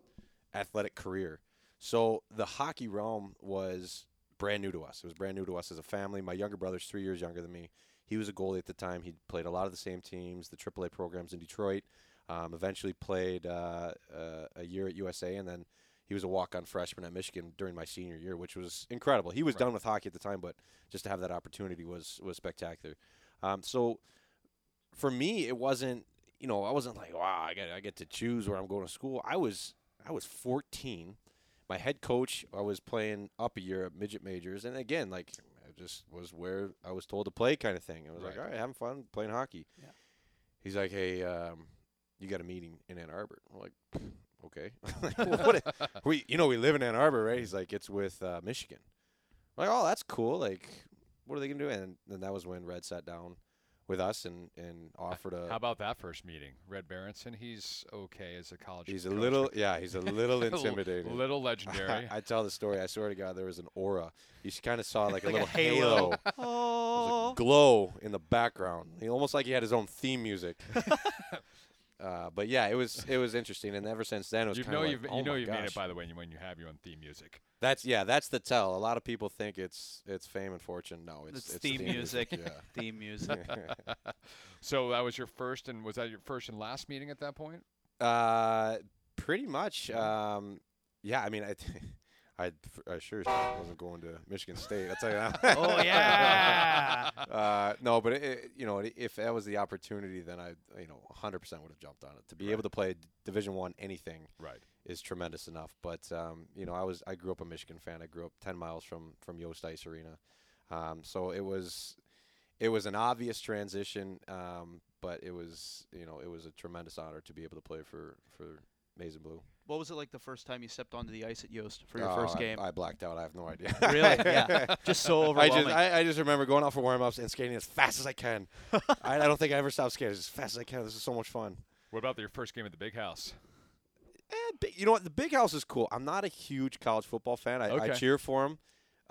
athletic career. So the hockey realm was brand new to us. It was brand new to us as a family. My younger brother's three years younger than me. He was a goalie at the time. He played a lot of the same teams, the AAA programs in Detroit. Um, eventually played uh, uh, a year at USA, and then he was a walk-on freshman at Michigan during my senior year, which was incredible. He was Right. done with hockey at the time, but just to have that opportunity was was spectacular. Um, so for me, it wasn't. You know, I wasn't like, wow, I get I get to choose where I'm going to school. I was I was 14. My head coach, I was playing up a year at midget majors, and again, like it just was where I was told to play, kind of thing. I was like, all right, having fun playing hockey. Yeah. He's like, hey, um, you got a meeting in Ann Arbor. I'm like, okay. what? we, you know, we live in Ann Arbor, right? He's like, it's with uh, Michigan. I'm like, oh, that's cool. Like, what are they gonna do? And then that was when Red sat down with us and and offered a. How about that first meeting? Red Berenson, he's okay as a college. He's a little, yeah, he's a little Little- a little legendary. I, tell the story. I swear to God, there was an aura. You kind of saw like a Like a little halo. halo. There glow in the background. He almost like he had his own theme music. Uh, but yeah, it was it was interesting, and ever since then, it was you kind know of like, you've oh you know you've made it by the way when you have your own theme music. That's yeah, that's the tell. A lot of people think it's it's fame and fortune. No, it's It's it's theme music. Yeah. Theme music. So that was your first, and was that your first and last meeting at that point? Uh, pretty much. Um, yeah. I mean, I, I, I sure wasn't going to Michigan State. I'll tell you that. Oh, yeah. uh, no, but it, you know, if that was the opportunity, then I, you know, 100% would have jumped on it. To be Right. able to play Division One anything Right. is tremendous enough. But um, you know, I was I grew up a Michigan fan. I grew up 10 miles from from Yost Ice Arena, um, so it was it was an obvious transition. Um, but it was you know it was a tremendous honor to be able to play for for Maize and Blue. What was it like the first time you stepped onto the ice at Yost for your Oh, first game? I, blacked out. I have no idea. really? Yeah. Just so I overwhelming. just I, I just remember going out for warm ups and skating as fast as I can. I, I don't think I ever stopped skating as fast as I can. This is so much fun. What about your first game at the Big House? Eh, bi- you know what? The big house is cool. I'm not a huge college football fan. I, I Okay. cheer for them.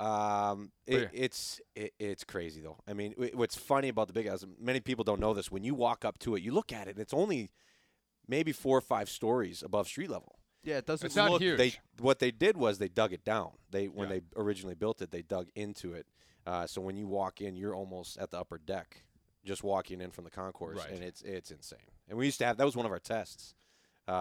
Um, But it, it's it, it's crazy though. I mean, wh- what's funny about the big house? Many people don't know this. When you walk up to it, you look at it. and It's only maybe four or five stories above street level. Yeah, it doesn't It's not look huge. They what they did was they dug it down. They when Yeah. they originally built it, they dug into it. Uh, so when you walk in, you're almost at the upper deck, just walking in from the concourse, Right. and it's it's insane. And we used to have that was one of our tests. Uh,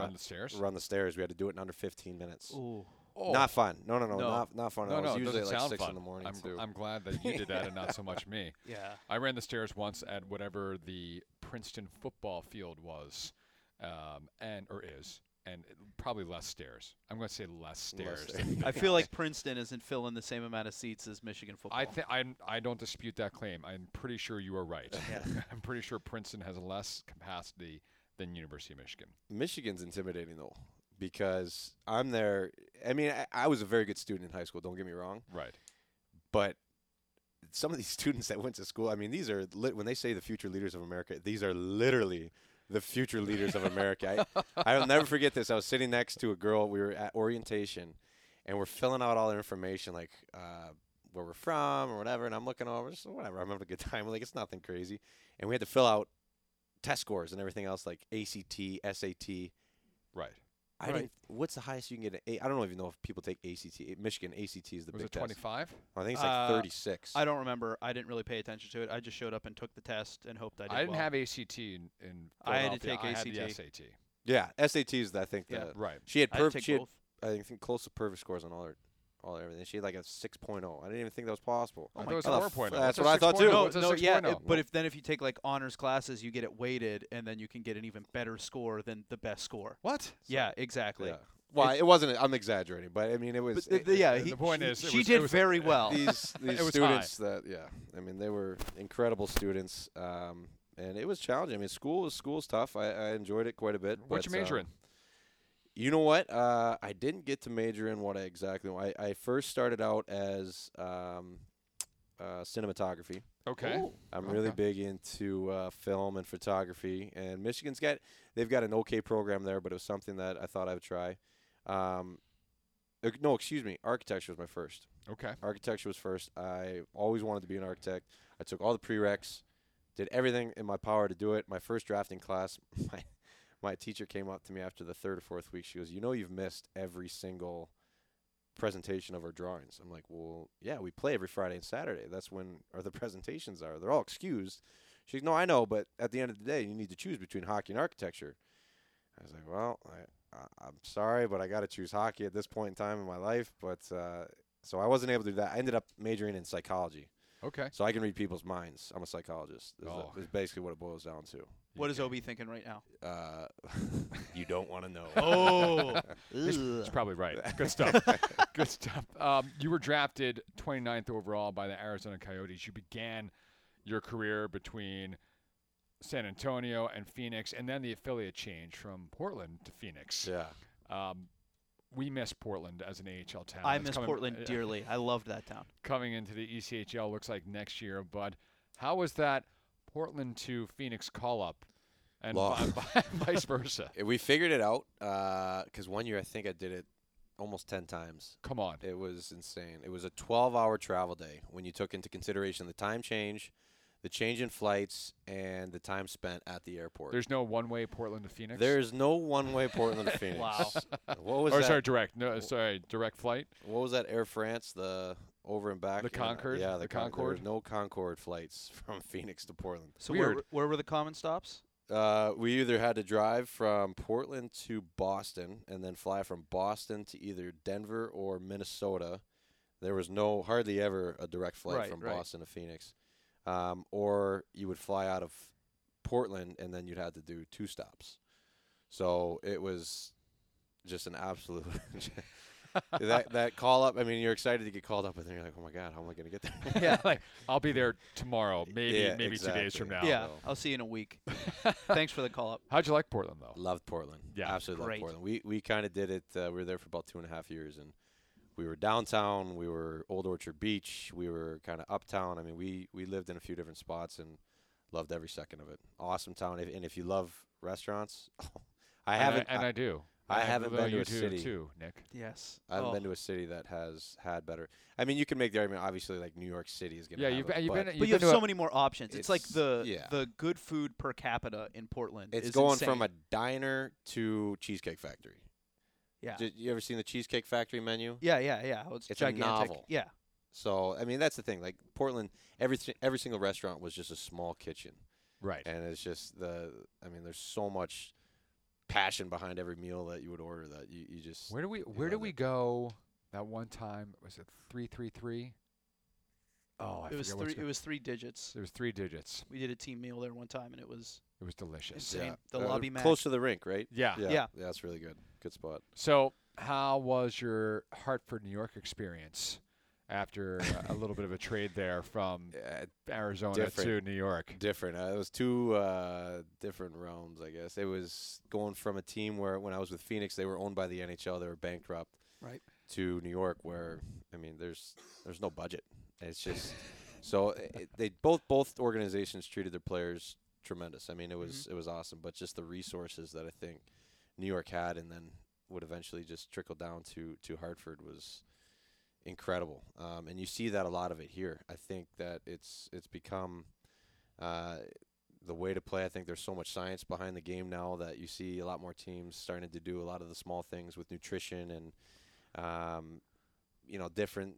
Run the stairs. run the stairs. We had to do it in under 15 minutes. Ooh. Oh. Not fun. No, no, no, No. not not fun. No, no, It was usually doesn't like sound six fun. in the morning I'm, too. I'm glad that you did that and not so much me. Yeah. I ran the stairs once at whatever the Princeton football field was, um, and or is, and probably less stairs. I'm going to say less stairs. stairs. I feel like Princeton isn't filling the same amount of seats as Michigan football. I think I I don't dispute that claim. I'm pretty sure you are right. Yeah. I'm pretty sure Princeton has less capacity than University of Michigan. Michigan's intimidating though because I'm there. I mean, I, I was a very good student in high school. Don't get me wrong, Right. but some of these students that went to school. I mean, these are lit, when they say the future leaders of America. These are literally the future leaders of America. I, I'll never forget this. I was sitting next to a girl. We were at orientation, and we're filling out all their information, like uh, where we're from or whatever. And I'm looking over, just whatever. I'm having a good time. Like it's nothing crazy. And we had to fill out test scores and everything else, like ACT, SAT. Right. I Right. didn't. What's the highest you can get? An A, I don't even know if people take ACT. Michigan ACT is the Was big it test. 25? I think it's like Uh, 36. I don't remember. I didn't really pay attention to it. I just showed up and took the test and hoped I did I didn't well. have ACT in, in I had to Philadelphia. take I had the ACT. SAT. yeah, SAT is I think Yeah. Right. she had I had to perf- take she had both. I think close to perfect scores on all her all everything. She had like a 6.0. I didn't even think that was possible. I my thought it was God. 4.0. That's What's a what I thought too. No, What's a no, yeah. 6.0? it- but if then if you take like honors classes, you get it weighted, and then you can get an even better score than the best score. What? yeah, exactly. Yeah. Well, it, wasn't. I'm exaggerating, but I mean, it was. It- the- yeah, the point he- is, she was- did was- very well. these these was students that yeah, I mean, they were incredible students, um, and it was challenging. I mean, school was school's tough. I, I enjoyed it quite a bit. What'd but, you major um, in? You know what? Uh, I didn't get to major in what I exactly. I, I first started out as um, uh, cinematography. Okay. I'm really Okay. big into uh, film and photography, and Michigan's got they've got an okay program there, but it was something that I thought I would try. Um, uh, no, excuse me, architecture was my first. Okay. Architecture was first. I always wanted to be an architect. I took all the prereqs, did everything in my power to do it. My first drafting class, my my teacher came up to me after the third or fourth week. She goes, "You know, you've missed every single presentation of our drawings." I'm like, "Well, yeah, we play every Friday and Saturday. That's when our the presentations are. They're all excused." She's, "No, I know, but at the end of the day, you need to choose between hockey and architecture." I was like, "Well, I, I I'm sorry, but I got to choose hockey at this point in time in my life." But uh, so I wasn't able to do that. I ended up majoring in psychology, Okay. so I can read people's minds. I'm a psychologist. Is, Oh. is basically what it boils down to. What is Okay. Obi thinking right now? Uh, you don't want to know. Oh, He's probably right. Good stuff. Good stuff. Um, you were drafted 29th overall by the Arizona Coyotes. You began your career between San Antonio and Phoenix, and then the affiliate change from Portland to Phoenix. yeah. Um, we miss Portland as an AHL town. I It's miss coming- Portland uh, dearly. I loved that town. Coming into the ECHL looks like next year, but how was that Portland to Phoenix call up, and vice versa? Uh, We figured it out because one year I think I did it almost 10 times. Come on. It was insane. It was a 12 hour travel day when you took into consideration the time change, the change in flights, and the time spent at the airport. There's no one-way Portland to Phoenix. There's no one way Portland to Phoenix. Wow. What was or that? sorry, direct. No, sorry, direct flight. What was that Air France? The over and back. The you know, Concorde? Yeah, The the, Con- Concorde? There was no Concorde flights from Phoenix to Portland. So where, Weird. were- where were the common stops? Uh, we either had to drive from Portland to Boston and then fly from Boston to either Denver or Minnesota. There was no hardly ever a direct flight Right, from right. Boston to Phoenix. Um, or you would fly out of Portland and then you'd have to do two stops. So it was just an absolute that that call up. I mean, you're excited to get called up, and then you're like, oh my god, how am I going to get there? yeah, like I'll be there tomorrow, maybe Yeah, maybe two days from now. yeah, so- I'll see you in a week. Thanks for the call up. How'd you like Portland though? Loved Portland. Yeah. absolutely Great. loved Portland. We we kind of did it. Uh, we were there for about two and a half years, and we were downtown. We were Old Orchard Beach. We were kind of uptown. I mean, we we lived in a few different spots and loved every second of it. Awesome town. If, and if you love restaurants, I haven't. and I, I, do. I And haven't been to a city. too, Nick. Yes. I haven't Oh. been to a city that has had better. I mean, you can make the argument. Obviously, like New York City is going to. Yeah, you've it, been, you've but been. But You've you have so many more options. It's, like the yeah. the good food per capita in Portland. It's is going insane. from a diner to Cheesecake Factory. yeah. Did you ever seen the Cheesecake Factory menu? yeah, yeah, yeah. Oh, It's, It's a gigantic. novel. Yeah. So I mean, that's the thing. Like Portland, every every single restaurant was just a small kitchen, right. and it's just the. I mean, there's so much passion behind every meal that you would order that you, you just. Where do we Where do we it. go? That one time was it three three three? Oh, I it was three. It was three digits. There was three digits. We did a team meal there one time, and it was It was delicious. Insane. yeah, The uh, lobby mat. close to the rink, right? Yeah. Yeah, Yeah. that's really good. Good spot. So, how was your Hartford, New York experience after a little bit of a trade there from Yeah, Arizona Different. to New York? different. Uh, it was two uh, different realms, I guess. It was going from a team where when I was with Phoenix, they were owned by the NHL, they were bankrupt, Right. to New York, where I mean, there's there's no budget. It's just so it, they both both organizations treated their players tremendous. I mean, it was it was awesome, but just the resources that I think New York had, and then would eventually just trickle down to to Hartford was incredible. Um, and you see that a lot of it here. I think that it's it's become uh, the way to play. I think there's so much science behind the game now that you see a lot more teams starting to do a lot of the small things with nutrition and um, you know different.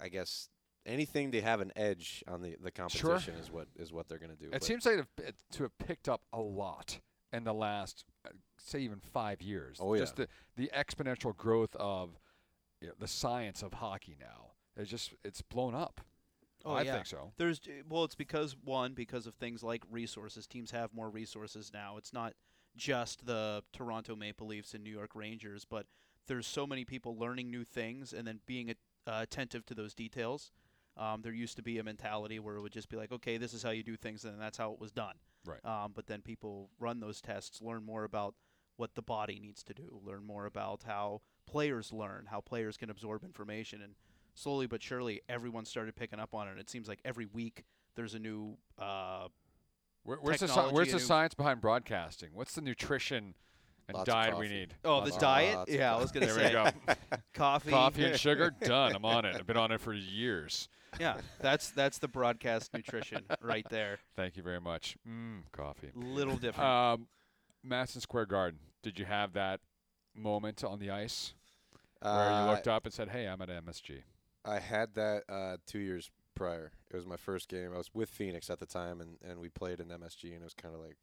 I guess anything to have an edge on the the competition is what is what they're going to do. It But seems like it, to have picked up a lot in the last, uh, say, even five years. Oh, yeah. Just the, the exponential growth of you know, the science of hockey now. It's just it's blown up. Oh, I yeah. think so. There's well, it's because one because of things like resources. Teams have more resources now. It's not just the Toronto Maple Leafs and New York Rangers, but there's so many people learning new things and then being uh, attentive to those details. Um, there used to be a mentality where it would just be like, okay, this is how you do things, and that's how it was done. Right. Um, but then people run those tests, learn more about what the body needs to do, learn more about how players learn, how players can absorb information, and slowly but surely, everyone started picking up on it. And It seems like every week there's a new. Uh, Where, where's the sci- technology where's the new- science behind broadcasting? What's the nutrition and Lots diet we need? oh, Lots the diet. lots of Yeah, I was gonna say. There we go. coffee. Coffee and sugar, done. I'm on it. I've been on it for years. Yeah, that's that's the broadcast nutrition right there. Thank you very much. Mm, coffee. Little different. Um, Madison Square Garden. Did you have that moment on the ice where uh, you looked up and said, "Hey, I'm at MSG"? I had that uh, two years prior. It was my first game. I was with Phoenix at the time, and, and we played in MSG, and it was kind of like,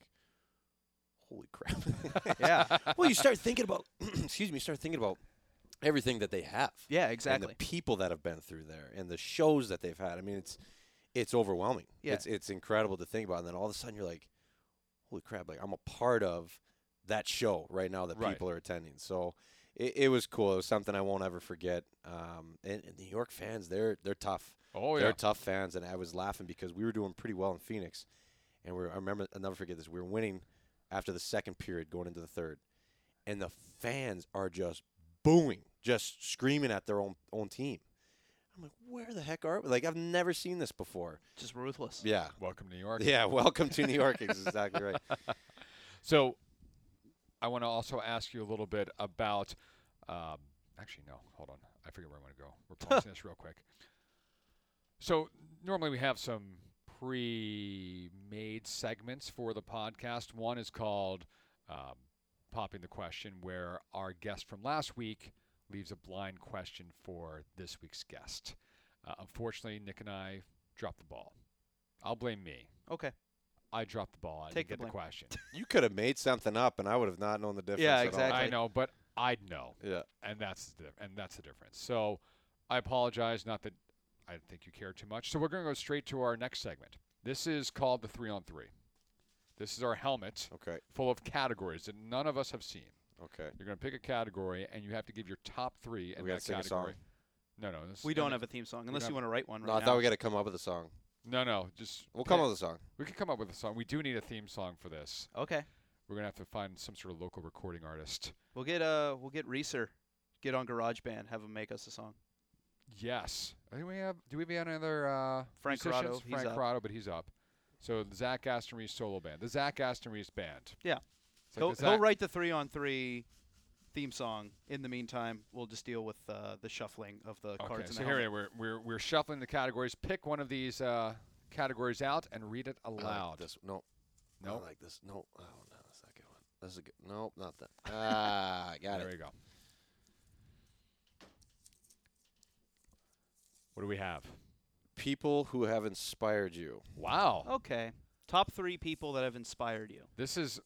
holy crap. yeah, well, you start thinking about, excuse me, you start thinking about everything that they have. yeah, exactly. And exactly. the people that have been through there, and the shows that they've had. I mean, it's it's overwhelming. Yeah. It's it's incredible to think about, and then all of a sudden you're like, holy crap! Like I'm a part of that show right now that Right. people are attending. So it, it was cool. It was something I won't ever forget. Um, and, and New York fans, they're they're tough. Oh They're tough fans, and I was laughing because we were doing pretty well in Phoenix, and we were, I remember I'll never forget this. We were winning after the second period, going into the third, and the fans are just booing, just screaming at their own own team. I'm like, where the heck are we? Like, I've never seen this before. Just ruthless. Yeah. Welcome to New York. Yeah. Welcome to New York. exactly right. So, I want to also ask you a little bit about. Um, actually, no. Hold on. I forget where I want to go. We're pausing this real quick. So normally we have some pre-made segments for the podcast. One is called um, "Popping the Question," where our guest from last week leaves a blind question for this week's guest. Uh, unfortunately, Nick and I dropped the ball. I'll blame me. Okay. I dropped the ball. I Take didn't the get the question. You could have made something up, and I would have not known the difference. Yeah, at all. exactly. I know, but I'd know. Yeah. and that's the and that's the difference. So I apologize. Not that I think you care too much. So we're going to go straight to our next segment. This is called the three on three. This is our helmet Okay. full of categories that none of us have seen. Okay. You're going to pick a category, and you have to give your top three in We gotta that sing a category. song? No, no. This, We don't have a theme song unless you want to write one right No, I now. thought we got to come up with a song. No, no. Just We'll come up with a song. We could come up with a song. We do need a theme song for this. okay. We're going to have to find some sort of local recording artist. We'll get uh we'll get Reeser, get on GarageBand, have him make us a song. Yes. I think we have. Do we have another uh, Frank musicians? He's Frank up. But he's up. So the Zach Aston Reese solo band, the Zach Aston Reese band. Yeah. It's like he'll, the he'll write the three on three theme song. In the meantime, we'll just deal with uh, the shuffling of the Okay, cards. in so the here we are. We're, we're we're shuffling the categories. Pick one of these uh, categories out and read it I like aloud. this. No. No. I like this. No. Oh, no. That's not a good one. That's a good. Nope, not that. Ah, got it. there it. you go. What do we have? People who have inspired you. Wow. Okay. Top three people that have inspired you. This is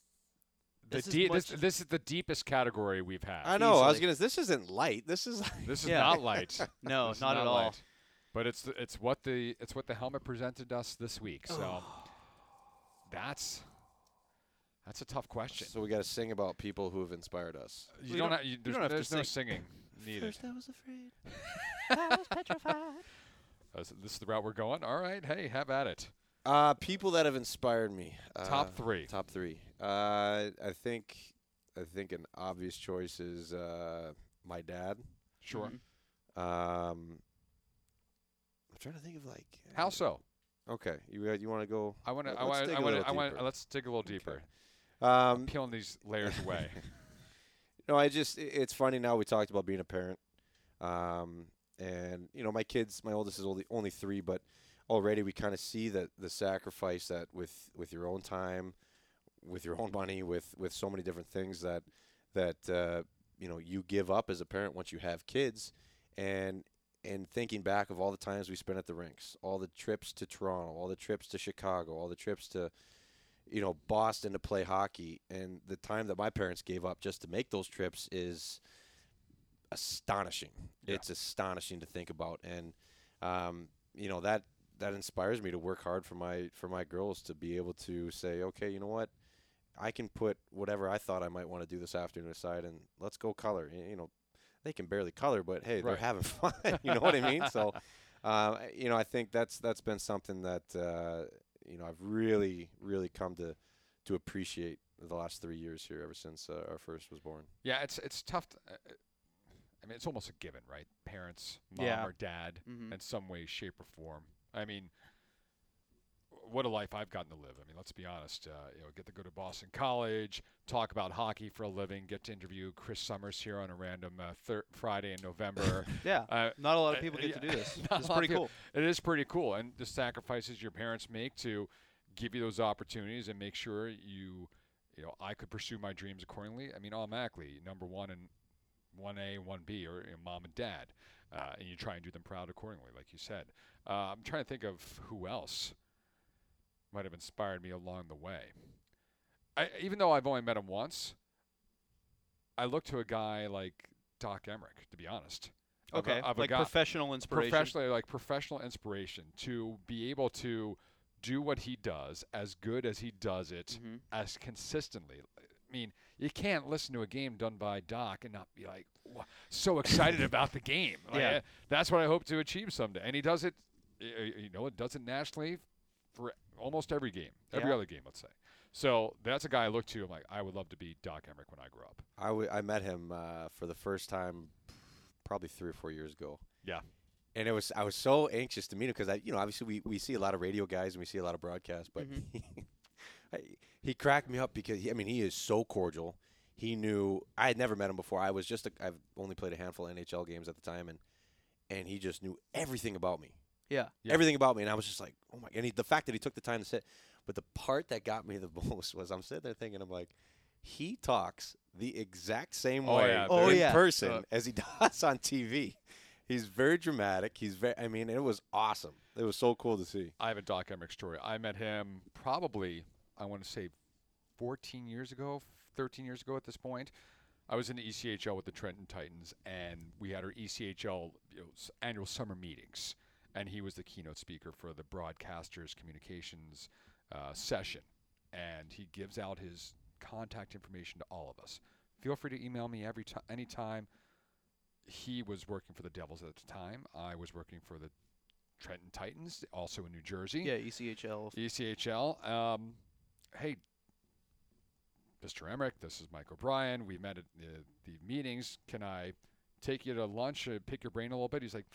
the This is this, this is the deepest category we've had. I know. I was gonna. This isn't light. This is. Like, this is Yeah. not light. No, This is not, at all. light. But it's it's what the it's what the helmet presented us this week. So that's that's a tough question. so we got to sing about people who have inspired us. You We don't, don't- have, you, you there's, don't have to there's no sing. singing needed. First, I was afraid. I Uh, so this is the route we're going. All right, hey, have at it. Uh, people that have inspired me. Top Uh, three. Top three. Uh, I think. I think an obvious choice is uh, my dad. Sure. Mhm. Um, I'm trying to think of like. How so? Okay, you uh, you want to go? I want to. Let- I let's want. dig want. I want. Let's dig a little deeper. Um, Peeling these layers away. No, I just i- it's funny now. We talked about being a parent, um, and you know my kids. My oldest is only only three, but already we kind of see that the sacrifice that with with your own time, with your own money, with with so many different things that that uh, you know you give up as a parent once you have kids, and and thinking back of all the times we spent at the rinks, all the trips to Toronto, all the trips to Chicago, all the trips to you know Boston to play hockey, and the time that my parents gave up just to make those trips is astonishing. Yeah. It's astonishing to think about, and um, you know that that inspires me to work hard for my for my girls to be able to say, okay, you know what, I can put whatever I thought I might want to do this afternoon aside, and let's go color. You know, they can barely color, but hey, they're having fun. you know what I mean? So, uh, you know, I think that's that's been something that uh, you know I've really really come to to appreciate the last three years here ever since uh, our first was born. yeah, it's it's tough. To, uh, I mean, it's almost a given, right? Parents, mom Yeah. or dad, Mhm. in some way, shape, or form. I mean, what a life I've gotten to live. I mean, let's be honest. Uh, you know, get to go to Boston College, talk about hockey for a living, get to interview Chris Summers here on a random uh, thir- Friday in November. Yeah. uh, Not a lot uh, of people get to do this. It's pretty cool. it is pretty cool, and the sacrifices your parents make to give you those opportunities and make sure you, you know, I could pursue my dreams accordingly. I mean, automatically, number one and one A, one B, or you know, mom and dad, uh, and you try and do them proud accordingly, like you said. Uh, I'm trying to think of who else might have inspired me along the way. I, even though I've only met him once, I look to a guy like Doc Emrick, to be honest. Of a- Okay. of a like guy- professional inspiration. professionally like professional inspiration to be able to do what he does as good as he does it Mhm. as consistently mean you can't listen to a game done by doc and not be like so excited about the game Like, Yeah. eh, that's what i hope to achieve someday and he does it y- y- you know it does it nationally for almost every game every Yeah. other game let's say so that's a guy i look to i'm like i would love to be doc emrick when i grow up I, w- I met him uh, for the first time probably three or four years ago. Yeah. and it was I was so anxious to meet him because I, you know, obviously we, we see a lot of radio guys and we see a lot of broadcasts, but Mhm. he, I, he cracked me up because he, I mean he is so cordial. He knew I had never met him before. I was just a, I've only played a handful of NHL games at the time, and and he just knew everything about me, Yeah. Yeah. everything about me, and I was just like, oh my! God, and he, the fact that he took the time to sit, but the part that got me the most was I'm sitting there thinking I'm like, he talks the exact same Oh, way yeah, Oh, in yeah. person Uh, as he does on TV. He's very dramatic. He's very. I mean, it was awesome. It was so cool to see. I have a Doc Emrick story. I met him probably, I want to say, 14 years ago, 13 years ago at this point. I was in the ECHL with the Trenton Titans, and we had our ECHL you know, annual summer meetings, and he was the keynote speaker for the broadcasters communications uh, session, and he gives out his contact information to all of us. Feel free to email me every time, anytime. He was working for the Devils at the time. I was working for the Trenton Titans, also in New Jersey. Yeah. ECHL. ECHL. Um, hey, Mr. Emrick, this is Mike O'Brien. We met at the, the meetings. Can I take you to lunch, and pick your brain a little bit? He's like,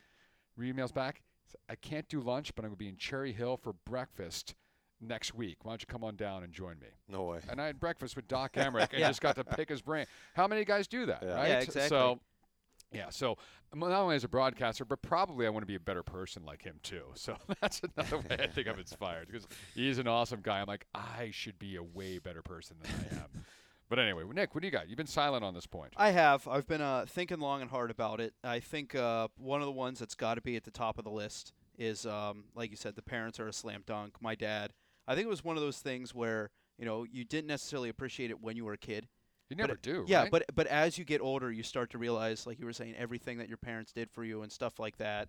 re emails back. I can't do lunch, but I'm going to be in Cherry Hill for breakfast next week. Why don't you come on down and join me? No way. And I had breakfast with Doc Emrick and Yeah. just got to pick his brain. How many guys do that, Yeah. right? Yeah, exactly. So, yeah, so not only as a broadcaster, but probably I want to be a better person like him too. So that's another way I think I'm inspired because he's an awesome guy. I'm like, I should be a way better person than I am. but anyway, Nick, what do you got? You've been silent on this point. I have. I've been uh, thinking long and hard about it. I think uh, one of the ones that's got to be at the top of the list is, um, like you said, the parents are a slam dunk. My dad. I think it was one of those things where you know you didn't necessarily appreciate it when you were a kid. You never it- do, Yeah, right? but but as you get older, you start to realize, like you were saying, everything that your parents did for you and stuff like that.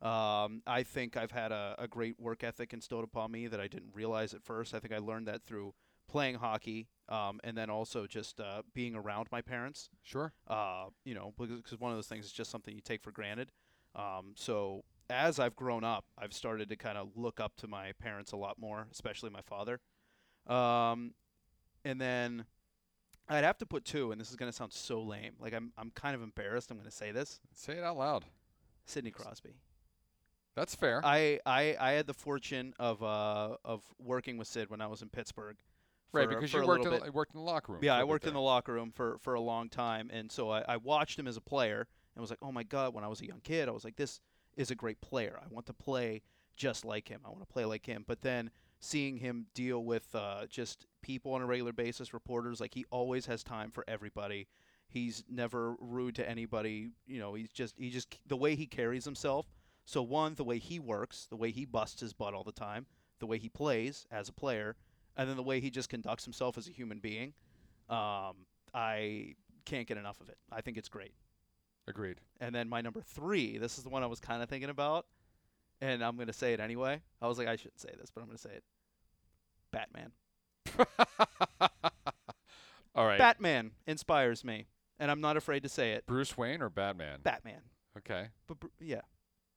Um, I think I've had a, a great work ethic instilled upon me that I didn't realize at first. I think I learned that through playing hockey, um, and then also just uh, being around my parents sure. uh, you know, because one of those things is just something you take for granted. Um, so as I've grown up, I've started to kind of look up to my parents a lot more, especially my father. Um, and then I'd have to put two, and this is going to sound so lame. Like I'm, I'm kind of embarrassed. I'm going to say this. Say it out loud. Sidney Crosby. That's fair. I, I, I had the fortune of, uh, of working with Sid when I was in Pittsburgh. right, because you worked in, the- worked in the locker room. Yeah, for I worked in the locker room for, for a long time, and so I, I watched him as a player and was like, oh my god, when I was a young kid, I was like, this is a great player. I want to play just like him. I want to play like him. But then seeing him deal with uh, just people on a regular basis, reporters, like he always has time for everybody. He's never rude to anybody. You know, he's just he just the way he carries himself. So one, the way he works, the way he busts his butt all the time, the way he plays as a player, and then the way he just conducts himself as a human being. Um, I can't get enough of it. I think it's great. Agreed. And then my number three, this is the one I was kind of thinking about, and I'm gonna say it anyway. I was like, I shouldn't say this, but I'm gonna say it. Batman. All right. Batman inspires me, and I'm not afraid to say it. Bruce Wayne or Batman? Batman. okay. But br- yeah.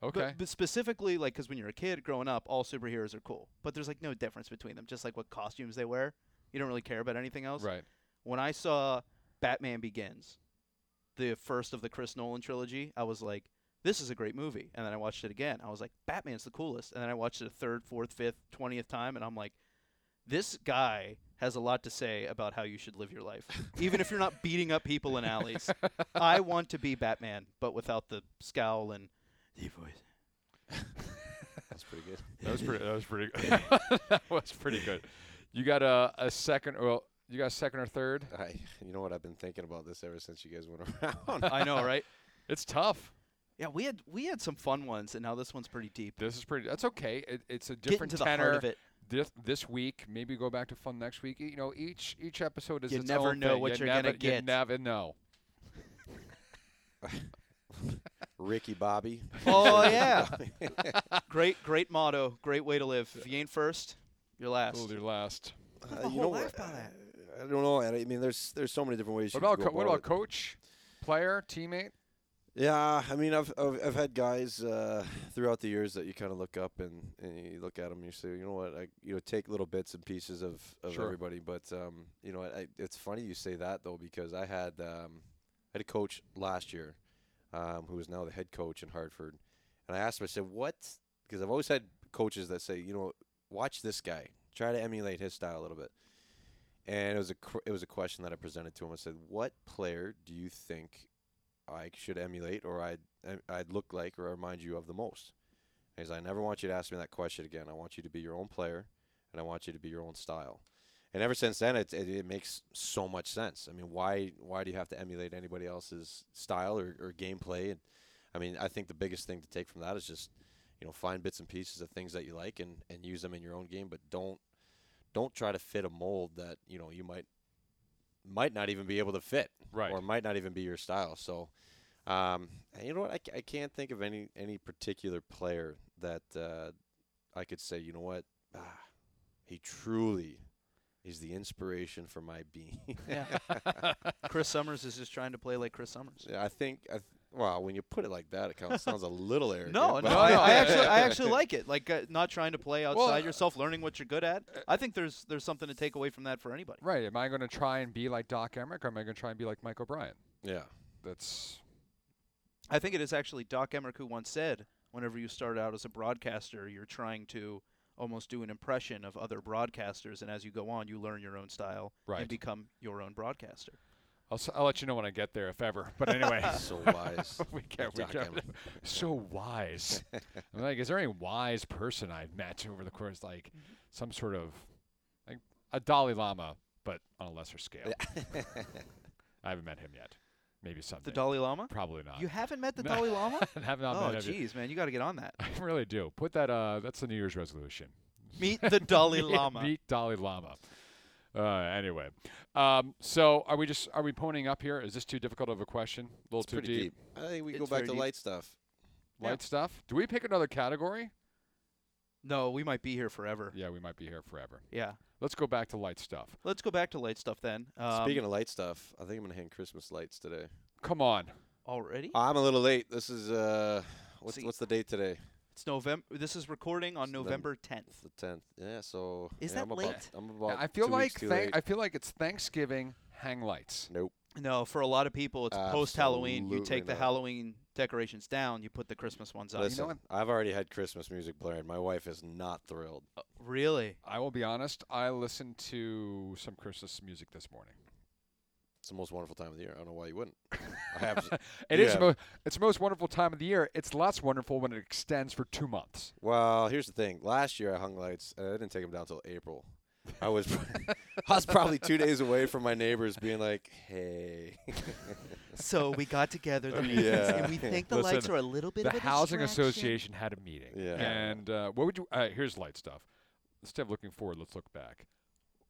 Okay. But, but specifically, like, because when you're a kid growing up, all superheroes are cool, but there's like no difference between them. Just like what costumes they wear, you don't really care about anything else. right. when I saw Batman Begins, the first of the Chris Nolan trilogy, I was like, this is a great movie. And then I watched it again. I was like, Batman's the coolest. And then I watched it a third, fourth, fifth, twentieth time, and I'm like, this guy has a lot to say about how you should live your life, even if you're not beating up people in alleys. I want to be Batman, but without the scowl and deep voice. That's pretty good. That was pretty. That was pretty. Good. that was pretty good. You got a a second. Well, you got a second or third. I, you know what? I've been thinking about this ever since you guys went around. I know, right? It's tough. Yeah, we had we had some fun ones, and now this one's pretty deep. This is pretty. That's okay. It, it's a Getting different to the tenor. heart of it. This this week, maybe go back to fun next week. You know, each each episode is a so You its never own know thing. what you you're gonna never, You get. never know. Ricky Bobby. Oh yeah. great, great motto. Great way to live. If you ain't first, you're last. Cool, your last. Uh, you whole know life what? by that. I don't know. I mean, there's there's so many different ways. What you about can co- go what about about it. coach, player, teammate? Yeah, I mean, I've I've, I've had guys uh, throughout the years that you kind of look up and, and you look at them and you say, you know what, I you know take little bits and pieces of, of Sure. everybody. But um, you know, I, it's funny you say that though because I had um, I had a coach last year um, who is now the head coach in Hartford, And I asked him, I said, what? Because I've always had coaches that say, you know, watch this guy, try to emulate his style a little bit. And it was a it was a question that I presented to him. I said, what player do you think I should emulate, or I'd I'd look like, or remind you of the most? Like, I never want you to ask me that question again. I want you to be your own player, and I want you to be your own style. And ever since then, it, it, it makes so much sense. I mean, why why do you have to emulate anybody else's style or, or gameplay? And I mean, I think the biggest thing to take from that is just you know find bits and pieces of things that you like and, and use them in your own game, but don't don't try to fit a mold that you know you might might not even be able to fit Right. or might not even be your style. So, um, and you know what? I, I can't think of any any particular player that uh, I could say, you know what, ah, he truly is the inspiration for my being. Yeah. Chris Summers is just trying to play like Chris Summers. Yeah, I think. I th- well, when you put it like that, it kind of sounds a little arrogant. No, but no, I, I actually, I actually like it. Like uh, not trying to play outside Well, uh, yourself, learning what you're good at. I think there's there's something to take away from that for anybody. Right. Am I going to try and be like Doc Emrick, or am I going to try and be like Mike O'Brien? yeah, That's I think it is actually Doc Emrick who once said, whenever you start out as a broadcaster, you're trying to almost do an impression of other broadcasters, and as you go on, you learn your own style Right. and become your own broadcaster. I'll, s- I'll let you know when I get there, if ever. But anyway, so wise. we can't. We Doc can't. So wise. I'm like, is there any wise person I've met over the course, like some sort of like a Dalai Lama, but on a lesser scale? I haven't met him yet. Maybe someday. The Dalai Lama? Probably not. You haven't met the No. Dalai Lama? I have not oh, met him. yet. jeez, man, you got to get on that. I really do. Put that. Uh, that's the New Year's resolution. Meet the Dalai Meet- Lama. Meet Dalai Lama. Uh, anyway, um, so are we just are we ponying up here? Is this too difficult of a question? A little It's too deep. deep. I think we go back to deep. light stuff. Light Yeah. stuff. Do we pick another category? No, we might be here forever. Yeah, we might be here forever. Yeah. Let's go back to light stuff. Let's go back to light stuff then. Um, Speaking of light stuff, I think I'm gonna hang Christmas lights today. Come on. already, I'm a little late. This is uh, what's See- what's the date today? It's November. This is recording on It's November 10th. The tenth. Yeah, so Is yeah, that I'm about, late? I'm Yeah, about I feel two like weeks too thank- late. I feel like it's Thanksgiving. Hang lights. nope. No, for a lot of people, it's post Halloween. You take the not. Halloween decorations down, you put the Christmas ones up. Listen, what? I've already had Christmas music blaring. My wife is not thrilled. Uh, really? I will be honest. I listened to some Christmas music this morning. It's the most wonderful time of the year. I don't know why you wouldn't. I have. It is Yeah. the most. It's the most wonderful time of the year. It's less wonderful when it extends for two months. Well, here's the thing. Last year I hung lights, and I didn't take them down until April. I was I was probably two days away from my neighbors being like, "Hey, So we got together the meetings, Yeah. and we think the Listen, lights are a little bit the of a housing association had a meeting. Yeah. And uh, what would you? Uh, here's light stuff. Instead of looking forward, let's look back.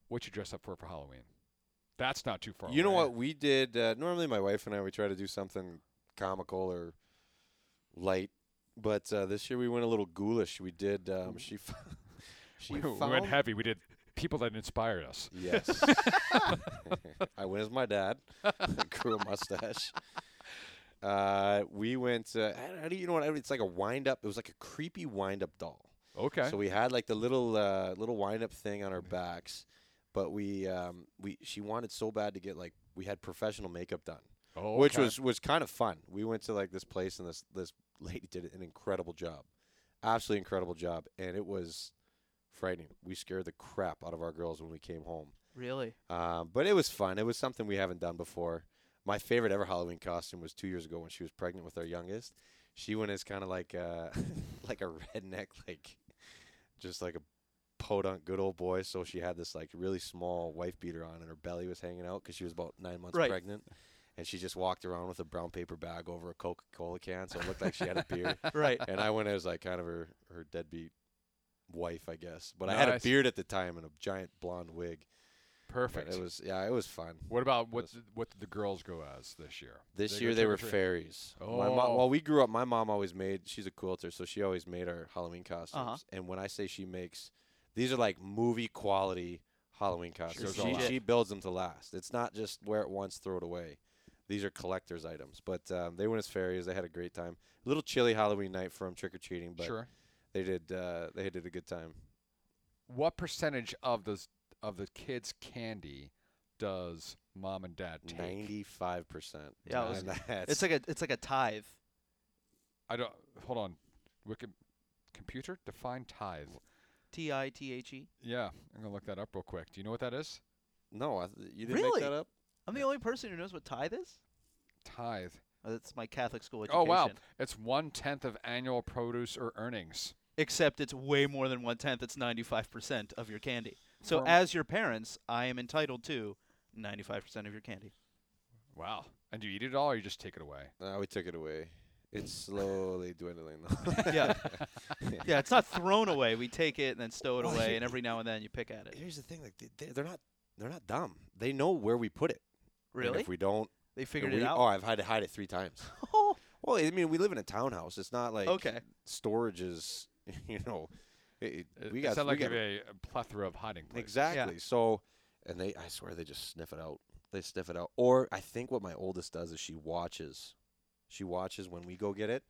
What you dress up for for Halloween? That's not too far. you know away. what we did? Uh, normally, my wife and I we try to do something comical or light, but uh, this year we went a little ghoulish. We did. Um, she f- she We, we went heavy. We did people that inspired us. Yes. I went as my dad. Grew a mustache. Uh, we went. Uh, how do you know what? It's like a wind up. It was like a creepy wind up doll. Okay. So we had like the little uh, little wind up thing on our backs, but we um, we she wanted so bad to get like we had professional makeup done, oh, which okay. was was kind of fun. We went to like this place and this this lady did an incredible job, absolutely incredible job, and it was frightening. We scared the crap out of our girls when we came home. Really? Um, but it was fun. It was something we haven't done before. My favorite ever Halloween costume was two years ago when she was pregnant with our youngest. She went as kind of like a like a redneck, like just like a podunk good old boy. So she had this like really small wife beater on, and her belly was hanging out because she was about nine months Right. pregnant. And she just walked around with a brown paper bag over a Coca Cola can, so it looked like she had a beard. Right. And I went as like kind of her her deadbeat wife, I guess. But I had a beard at the time and a giant blonde wig. But perfect. it was yeah, it was fun. what about what? was- Did, what did the girls go as this year? This They year they were trick-or-treat? fairies. My Oh. mom, well, we grew up. My mom always made. She's a quilter, so she always made our Halloween costumes. Uh-huh. And when I say she makes, these are like movie quality Halloween costumes. goes all She she builds them to last. It's not just wear it once, throw it away. These are collector's items. But um, they went as fairies. They had a great time. A little chilly Halloween night for them trick or treating, but Sure. they did. Uh, they did a good time. What percentage of the of the kids' candy does mom and dad take? Ninety-five percent. Yeah, it was- It's like a it's like a tithe. I don't. Hold on. Wiki computer define tithe. T I T H E. Yeah, I'm gonna look that up real quick. Do you know what that is? No, I th- you didn't Really? make that up. I'm the only person who knows what tithe is. Tithe. Oh, that's my Catholic school education. Oh wow, it's one tenth of annual produce or earnings. Except it's way more than one tenth. It's 95% of your candy. So From- as your parents, I am entitled to 95% of your candy. Wow. And do you eat it all, or you just take it away? Uh, we took it away. It's slowly dwindling. though. Yeah. yeah, it's not thrown away. We take it and then stow it Well, away, and every now and then you pick at it. Here's the thing: like they- they, they're not they're not dumb. They know where we put it. And Really? if we don't, They if figured we- it out. Oh, I've had to hide it three times. Oh, Well, I mean, we live in a townhouse. It's not like okay. storage is, you know, it, It, we it got sound we like got a, a plethora of hiding places. exactly. So, and they, I swear, they just sniff it out. They sniff it out. Or I think what my oldest does is she watches. She watches when we go get it.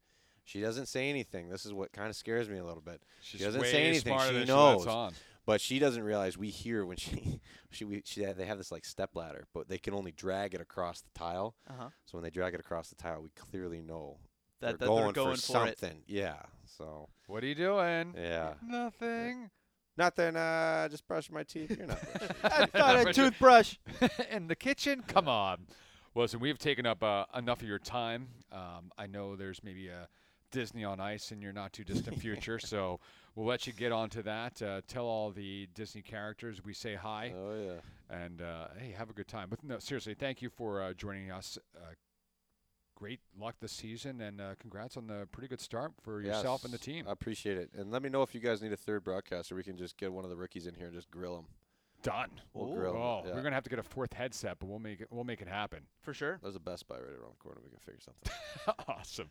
She doesn't say anything. This is what kind of scares me a little bit. She's doesn't way say anything. She than lets knows. on. But she doesn't realize we hear when she, she, we, she, they have this like step ladder, but they can only drag it across the tile. Uh-huh. So when they drag it across the tile, we clearly know That, they're that going, they're going for, for, it. something. Yeah. So What are you doing? yeah, Nothing. nothing. Uh, just brushing my teeth. You're not brushing. I teeth. got a toothbrush. in the kitchen? Come on. Well, listen, we've taken up uh, enough of your time. Um, I know there's maybe a Disney on Ice in your not too distant future, so we'll let you get on to that. Uh, tell all the Disney characters we say hi, oh yeah. and uh, hey, have a good time. But no, seriously, thank you for uh, joining us. Uh, great luck this season, and uh, congrats on the pretty good start for yourself and the team. I appreciate it. And let me know if you guys need a third broadcaster. We can just get one of the rookies in here and just grill them. Done. We'll Ooh. grill 'em, Oh, yeah. we're gonna have to get a fourth headset, but we'll make it. We'll make it happen. For sure. There's a Best Buy right around the corner. We can figure something. awesome.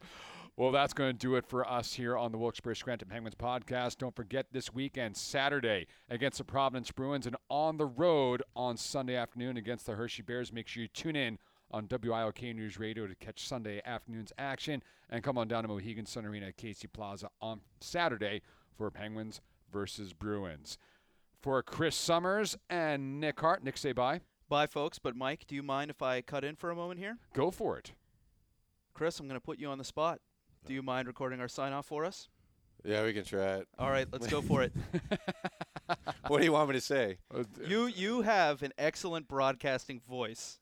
Well, that's going to do it for us here on the Wilkes-Barre Scranton Penguins podcast. Don't forget this weekend, Saturday, against the Providence Bruins, and on the road on Sunday afternoon against the Hershey Bears. Make sure you tune in on WILK News Radio to catch Sunday afternoon's action, and come on down to Mohegan Sun Arena at Casey Plaza on Saturday for Penguins versus Bruins. For Chris Summers and Nick Hart, Nick, say bye. Bye, folks. But Mike, do you mind if I cut in for a moment here? Go for it. Chris, I'm going to put you on the spot. Do you mind recording our sign off for us? yeah, we can try it. All right, let's go for it. What do you want me to say? Uh, you you have an excellent broadcasting voice.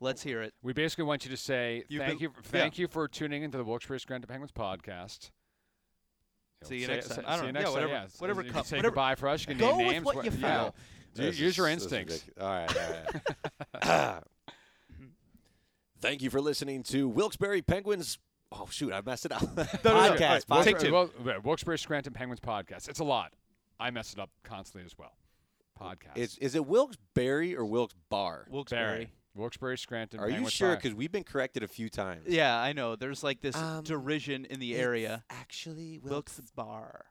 Let's hear it. We basically want you to say You've thank been- you, thank you for tuning into the Wilkes-Barre Scranton Penguins podcast. See you say- next say- time. I don't see you know. next Yeah, time, whatever- yeah. whatever You com- say whatever- goodbye for us. You can Go name with names. what you yeah. feel. Do- use your is- this is instincts. all right, all right. Thank you for listening to Wilkes-Barre Penguins. Oh shoot, I messed it up. no, no. Podcast. All right, take podcast. two. Well, well, Wilkes-Barre Scranton Penguins podcast. It's a lot. I mess it up constantly as well. Podcast. Is is it Wilkes-Barre or Wilkes-Bar? Wilkes-Barre. Barry. Wilkes-Barre Scranton. Are you sure? Because we've been corrected a few times. Yeah, I know. There's like this Um, derision in the area. Actually, Wilkes-Bar.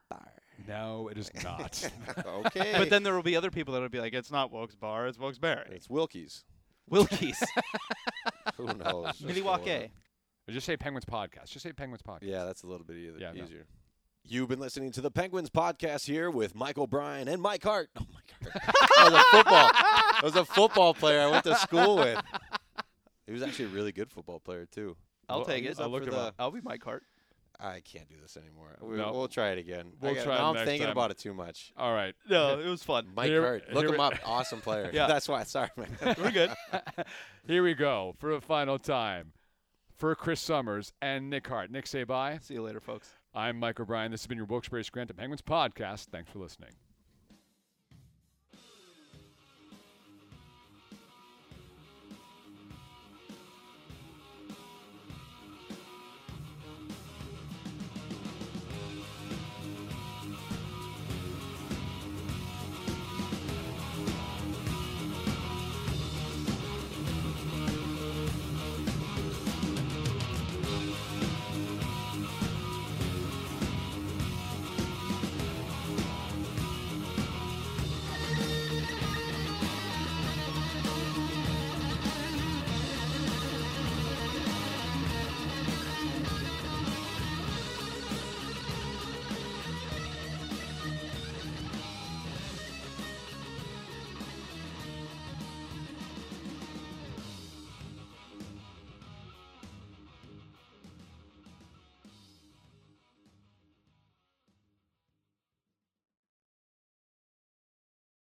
No, it is not. okay. But then there will be other people that will be like, it's not Wilkes-Bar, it's Wilkes-Barre. it's Wilkies. Wilkies. Who knows? Just Milwaukee. going just say Penguins podcast. Just say Penguins podcast. Yeah, that's a little bit either, Yeah, no. You've been listening to the Penguins podcast here with Michael Bryan and Mike Hart. Oh, Mike Hart. that was a football. That was a football player I went to school with. He was actually a really good football player too. I'll Well, take it. I looked for him the-. I'll be Mike Hart. I can't do this anymore. We, No. We'll try it again. I We'll try I'm thinking time. about it too much. All right. No, it was fun. Mike Here- Hart. Look here him up. Awesome player. Yeah. That's why. Sorry, man. We're good. Here we go for the final time. For Chris Summers and Nick Hart. Nick, say bye. See you later, folks. I'm Mike O'Brien. This has been your Wilkes-Barre Scranton Penguins podcast. Thanks for listening.